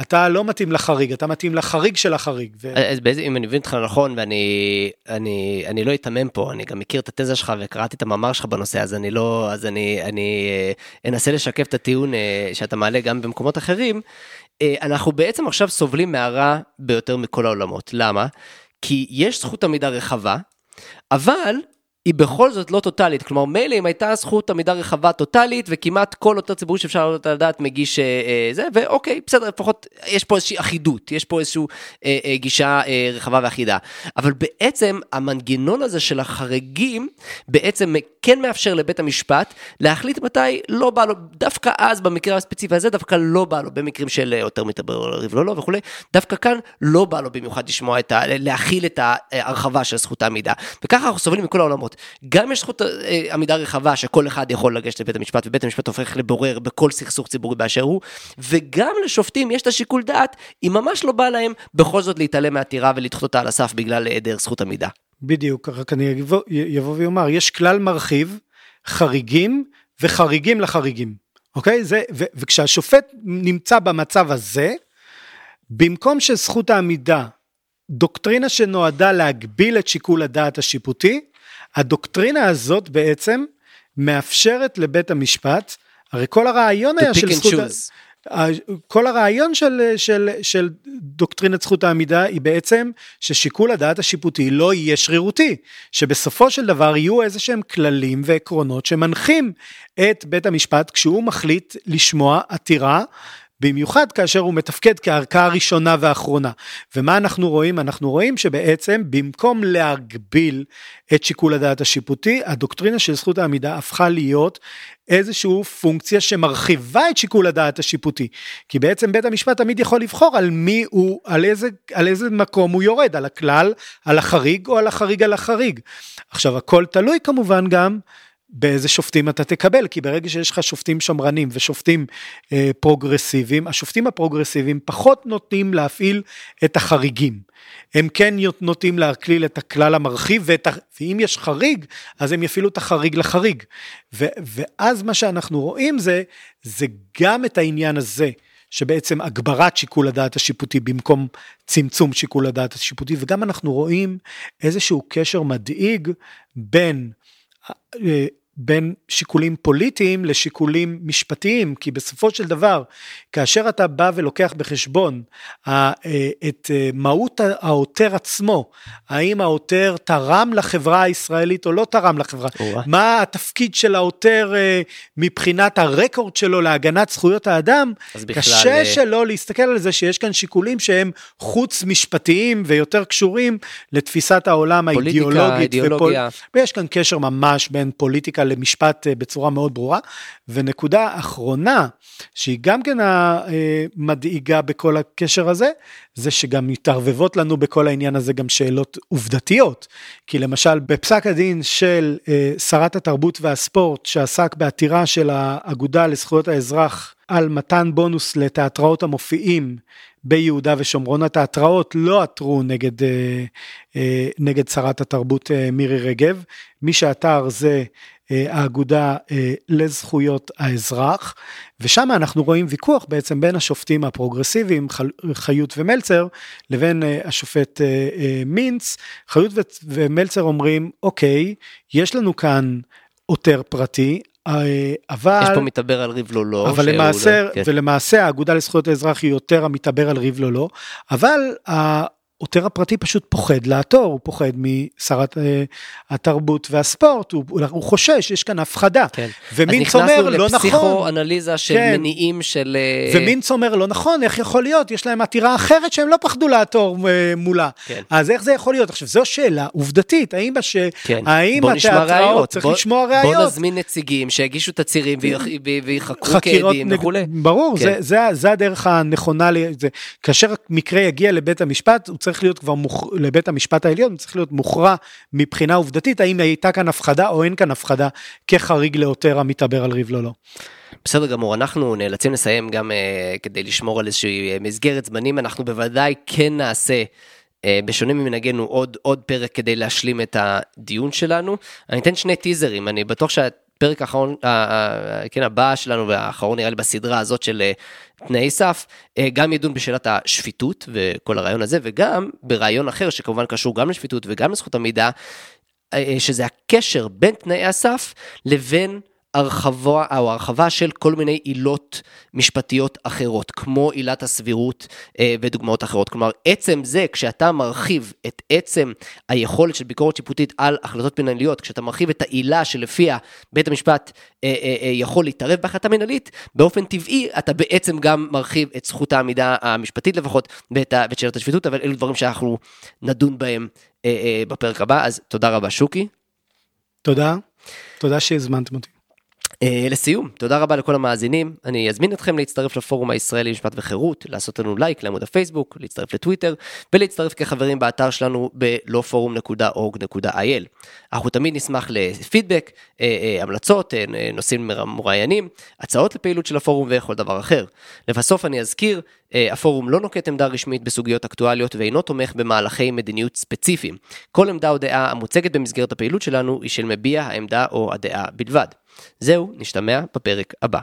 אתה לא מתאים לחריג, אתה מתאים לחריג של החריג. ו... אז באיזה, אם אני מבין אותך נכון ואני אני, אני לא אתמם פה, אני גם מכיר את התזה שלך וקראתי את המאמר שלך בנושא, אז אני לא, אז אני, אני אה, אנסה לשקף את הטיעון אה, שאתה מעלה גם במקומות אחרים. אה, אנחנו בעצם עכשיו סובלים מהרע ביותר מכל העולמות. למה? כי יש זכות עמידה רחבה, אבל היא בכל זאת לא טוטאלית, כלומר מילא אם הייתה זכות עמידה רחבה טוטאלית וכמעט כל אותו ציבור שאפשר לעלות על הדעת מגיש אה, אה, זה, ואוקיי, בסדר, לפחות יש פה איזושהי אחידות, יש פה איזושהי אה, אה, גישה אה, רחבה ואחידה. אבל בעצם המנגנון הזה של החריגים בעצם כן מאפשר לבית המשפט להחליט מתי לא בא לו, דווקא אז במקרה הספציפי הזה דווקא לא בא לו, במקרים של אה, יותר מתבר ריב לא לא וכולי, דווקא כאן לא בא לו במיוחד לשמוע את ה... להכיל את ההרחבה של זכות העמידה. וככה אנחנו סובלים מכל העולמות. גם יש זכות אה, עמידה רחבה שכל אחד יכול לגשת לבית המשפט ובית המשפט הופך לבורר בכל סכסוך ציבורי באשר הוא, וגם לשופטים יש את השיקול דעת, אם ממש לא בא להם בכל זאת להתעלם מהעתירה ולדחות אותה על הסף בגלל היעדר זכות עמידה. בדיוק, רק אני יבוא ויאמר, יש כלל מרחיב, חריגים וחריגים לחריגים, אוקיי? זה, ו, וכשהשופט נמצא במצב הזה, במקום שזכות העמידה, דוקטרינה שנועדה להגביל את שיקול הדעת השיפוטי, הדוקטרינה הזאת בעצם מאפשרת לבית המשפט, הרי כל הרעיון היה של זכות... כל הרעיון של, של, של דוקטרינת זכות העמידה היא בעצם ששיקול הדעת השיפוטי לא יהיה שרירותי, שבסופו של דבר יהיו איזה שהם כללים ועקרונות שמנחים את בית המשפט כשהוא מחליט לשמוע עתירה במיוחד כאשר הוא מתפקד כערכאה הראשונה והאחרונה. ומה אנחנו רואים? אנחנו רואים שבעצם במקום להגביל את שיקול הדעת השיפוטי, הדוקטרינה של זכות העמידה הפכה להיות איזושהי פונקציה שמרחיבה את שיקול הדעת השיפוטי. כי בעצם בית המשפט תמיד יכול לבחור על מי הוא, על איזה, על איזה מקום הוא יורד, על הכלל, על החריג או על החריג על החריג. עכשיו הכל תלוי כמובן גם באיזה שופטים אתה תקבל, כי ברגע שיש לך שופטים שמרנים ושופטים אה, פרוגרסיביים, השופטים הפרוגרסיביים פחות נוטים להפעיל את החריגים. הם כן נוטים להקליל את הכלל המרחיב, ואת ה... ואם יש חריג, אז הם יפעילו את החריג לחריג. ו... ואז מה שאנחנו רואים זה, זה גם את העניין הזה. שבעצם הגברת שיקול הדעת השיפוטי במקום צמצום שיקול הדעת השיפוטי, וגם אנחנו רואים איזשהו קשר מדאיג בין בין שיקולים פוליטיים לשיקולים משפטיים, כי בסופו של דבר, כאשר אתה בא ולוקח בחשבון את מהות העותר עצמו, האם העותר תרם לחברה הישראלית או לא תרם לחברה, או. מה התפקיד של העותר מבחינת הרקורד שלו להגנת זכויות האדם, קשה אה, שלא להסתכל על זה שיש כאן שיקולים שהם חוץ משפטיים ויותר קשורים לתפיסת העולם פוליטיקה, האידיאולוגית. אידיאולוגיה. ויש כאן קשר ממש בין פוליטיקה למשפט אה, בצורה מאוד ברורה. ונקודה אחרונה, שהיא גם כן המדאיגה בכל הקשר הזה, זה שגם מתערבבות לנו בכל העניין הזה גם שאלות עובדתיות. כי למשל בפסק הדין של אה, שרת התרבות והספורט שעסק בעתירה של האגודה לזכויות האזרח על מתן בונוס לתיאטראות המופיעים ביהודה ושומרון, התיאטראות לא עתרו נגד, אה, אה, נגד שרת התרבות אה, מירי רגב, מי שעתר זה האגודה לזכויות האזרח, ושם אנחנו רואים ויכוח בעצם בין השופטים הפרוגרסיביים, חיות ומלצר, לבין השופט מינץ. חיות ומלצר אומרים, אוקיי, יש לנו כאן עותר פרטי, אבל... יש פה מתעבר על ריב לא לא. אבל למעשה, לא- כן. ולמעשה האגודה לזכויות האזרח היא יותר המתעבר על ריב לא לא, אבל העותר הפרטי פשוט פוחד לעתור, הוא פוחד משרת אה, התרבות והספורט, הוא, הוא חושש, יש כאן הפחדה. כן. ומינץ אומר, לא נכון. אז נכנסנו לפסיכואנליזה של כן. מניעים של... אה, ומינץ אומר, לא נכון, איך יכול להיות? יש להם עתירה אחרת שהם לא פחדו לעתור אה, מולה. כן. אז איך זה יכול להיות? עכשיו, זו שאלה עובדתית, האם, הש... כן. האם בוא. התיאטראות צריך בוא- לשמוע בוא ראיות? נזמין נציגים שיגישו תצהירים ו- ויחקרו כעדים וכולי. ברור, כן. זה, זה, זה הדרך הנכונה, זה, כאשר מקרה יגיע לבית המשפט, הוא צריך להיות כבר מוכ... לבית המשפט העליון, צריך להיות מוכרע מבחינה עובדתית, האם הייתה כאן הפחדה או אין כאן הפחדה כחריג לעותר המתעבר על ריב לא לא. בסדר גמור, אנחנו נאלצים לסיים גם uh, כדי לשמור על איזושהי uh, מסגרת זמנים, אנחנו בוודאי כן נעשה. Uh, בשונה ממנהגנו עוד עוד פרק כדי להשלים את הדיון שלנו. אני אתן שני טיזרים, אני בטוח שהפרק האחרון, כן, הבא שלנו והאחרון נראה לי בסדרה הזאת של uh, תנאי סף, uh, גם ידון בשאלת השפיטות וכל הרעיון הזה, וגם ברעיון אחר שכמובן קשור גם לשפיטות וגם לזכות המידע, אה, שזה הקשר בין תנאי הסף לבין הרחבה או הרחבה של כל מיני עילות משפטיות אחרות, כמו עילת הסבירות אה, ודוגמאות אחרות. כלומר, עצם זה, כשאתה מרחיב את עצם היכולת של ביקורת שיפוטית על החלטות מנהליות, כשאתה מרחיב את העילה שלפיה בית המשפט אה, אה, אה, יכול להתערב בהחלטה מנהלית, באופן טבעי אתה בעצם גם מרחיב את זכות העמידה המשפטית לפחות ואת, ואת שאלת השפיטות, אבל אלו דברים שאנחנו נדון בהם אה, אה, בפרק הבא, אז תודה רבה שוקי. תודה, תודה שהזמנתם אותי. Uh, לסיום, תודה רבה לכל המאזינים. אני אזמין אתכם להצטרף לפורום הישראלי למשפט וחירות, לעשות לנו לייק לעמוד הפייסבוק, להצטרף לטוויטר, ולהצטרף כחברים באתר שלנו ב-lawforum.org.il. אנחנו תמיד נשמח לפידבק, uh, uh, המלצות, נושאים מר- מרואיינים, הצעות לפעילות של הפורום וכל דבר אחר. לבסוף אני אזכיר, הפורום לא נוקט עמדה רשמית בסוגיות אקטואליות ואינו תומך במהלכי מדיניות ספציפיים. כל עמדה או דעה המוצגת במסגרת הפעילות שלנו היא של מביע העמדה או הדעה בלבד. זהו, נשתמע בפרק הבא.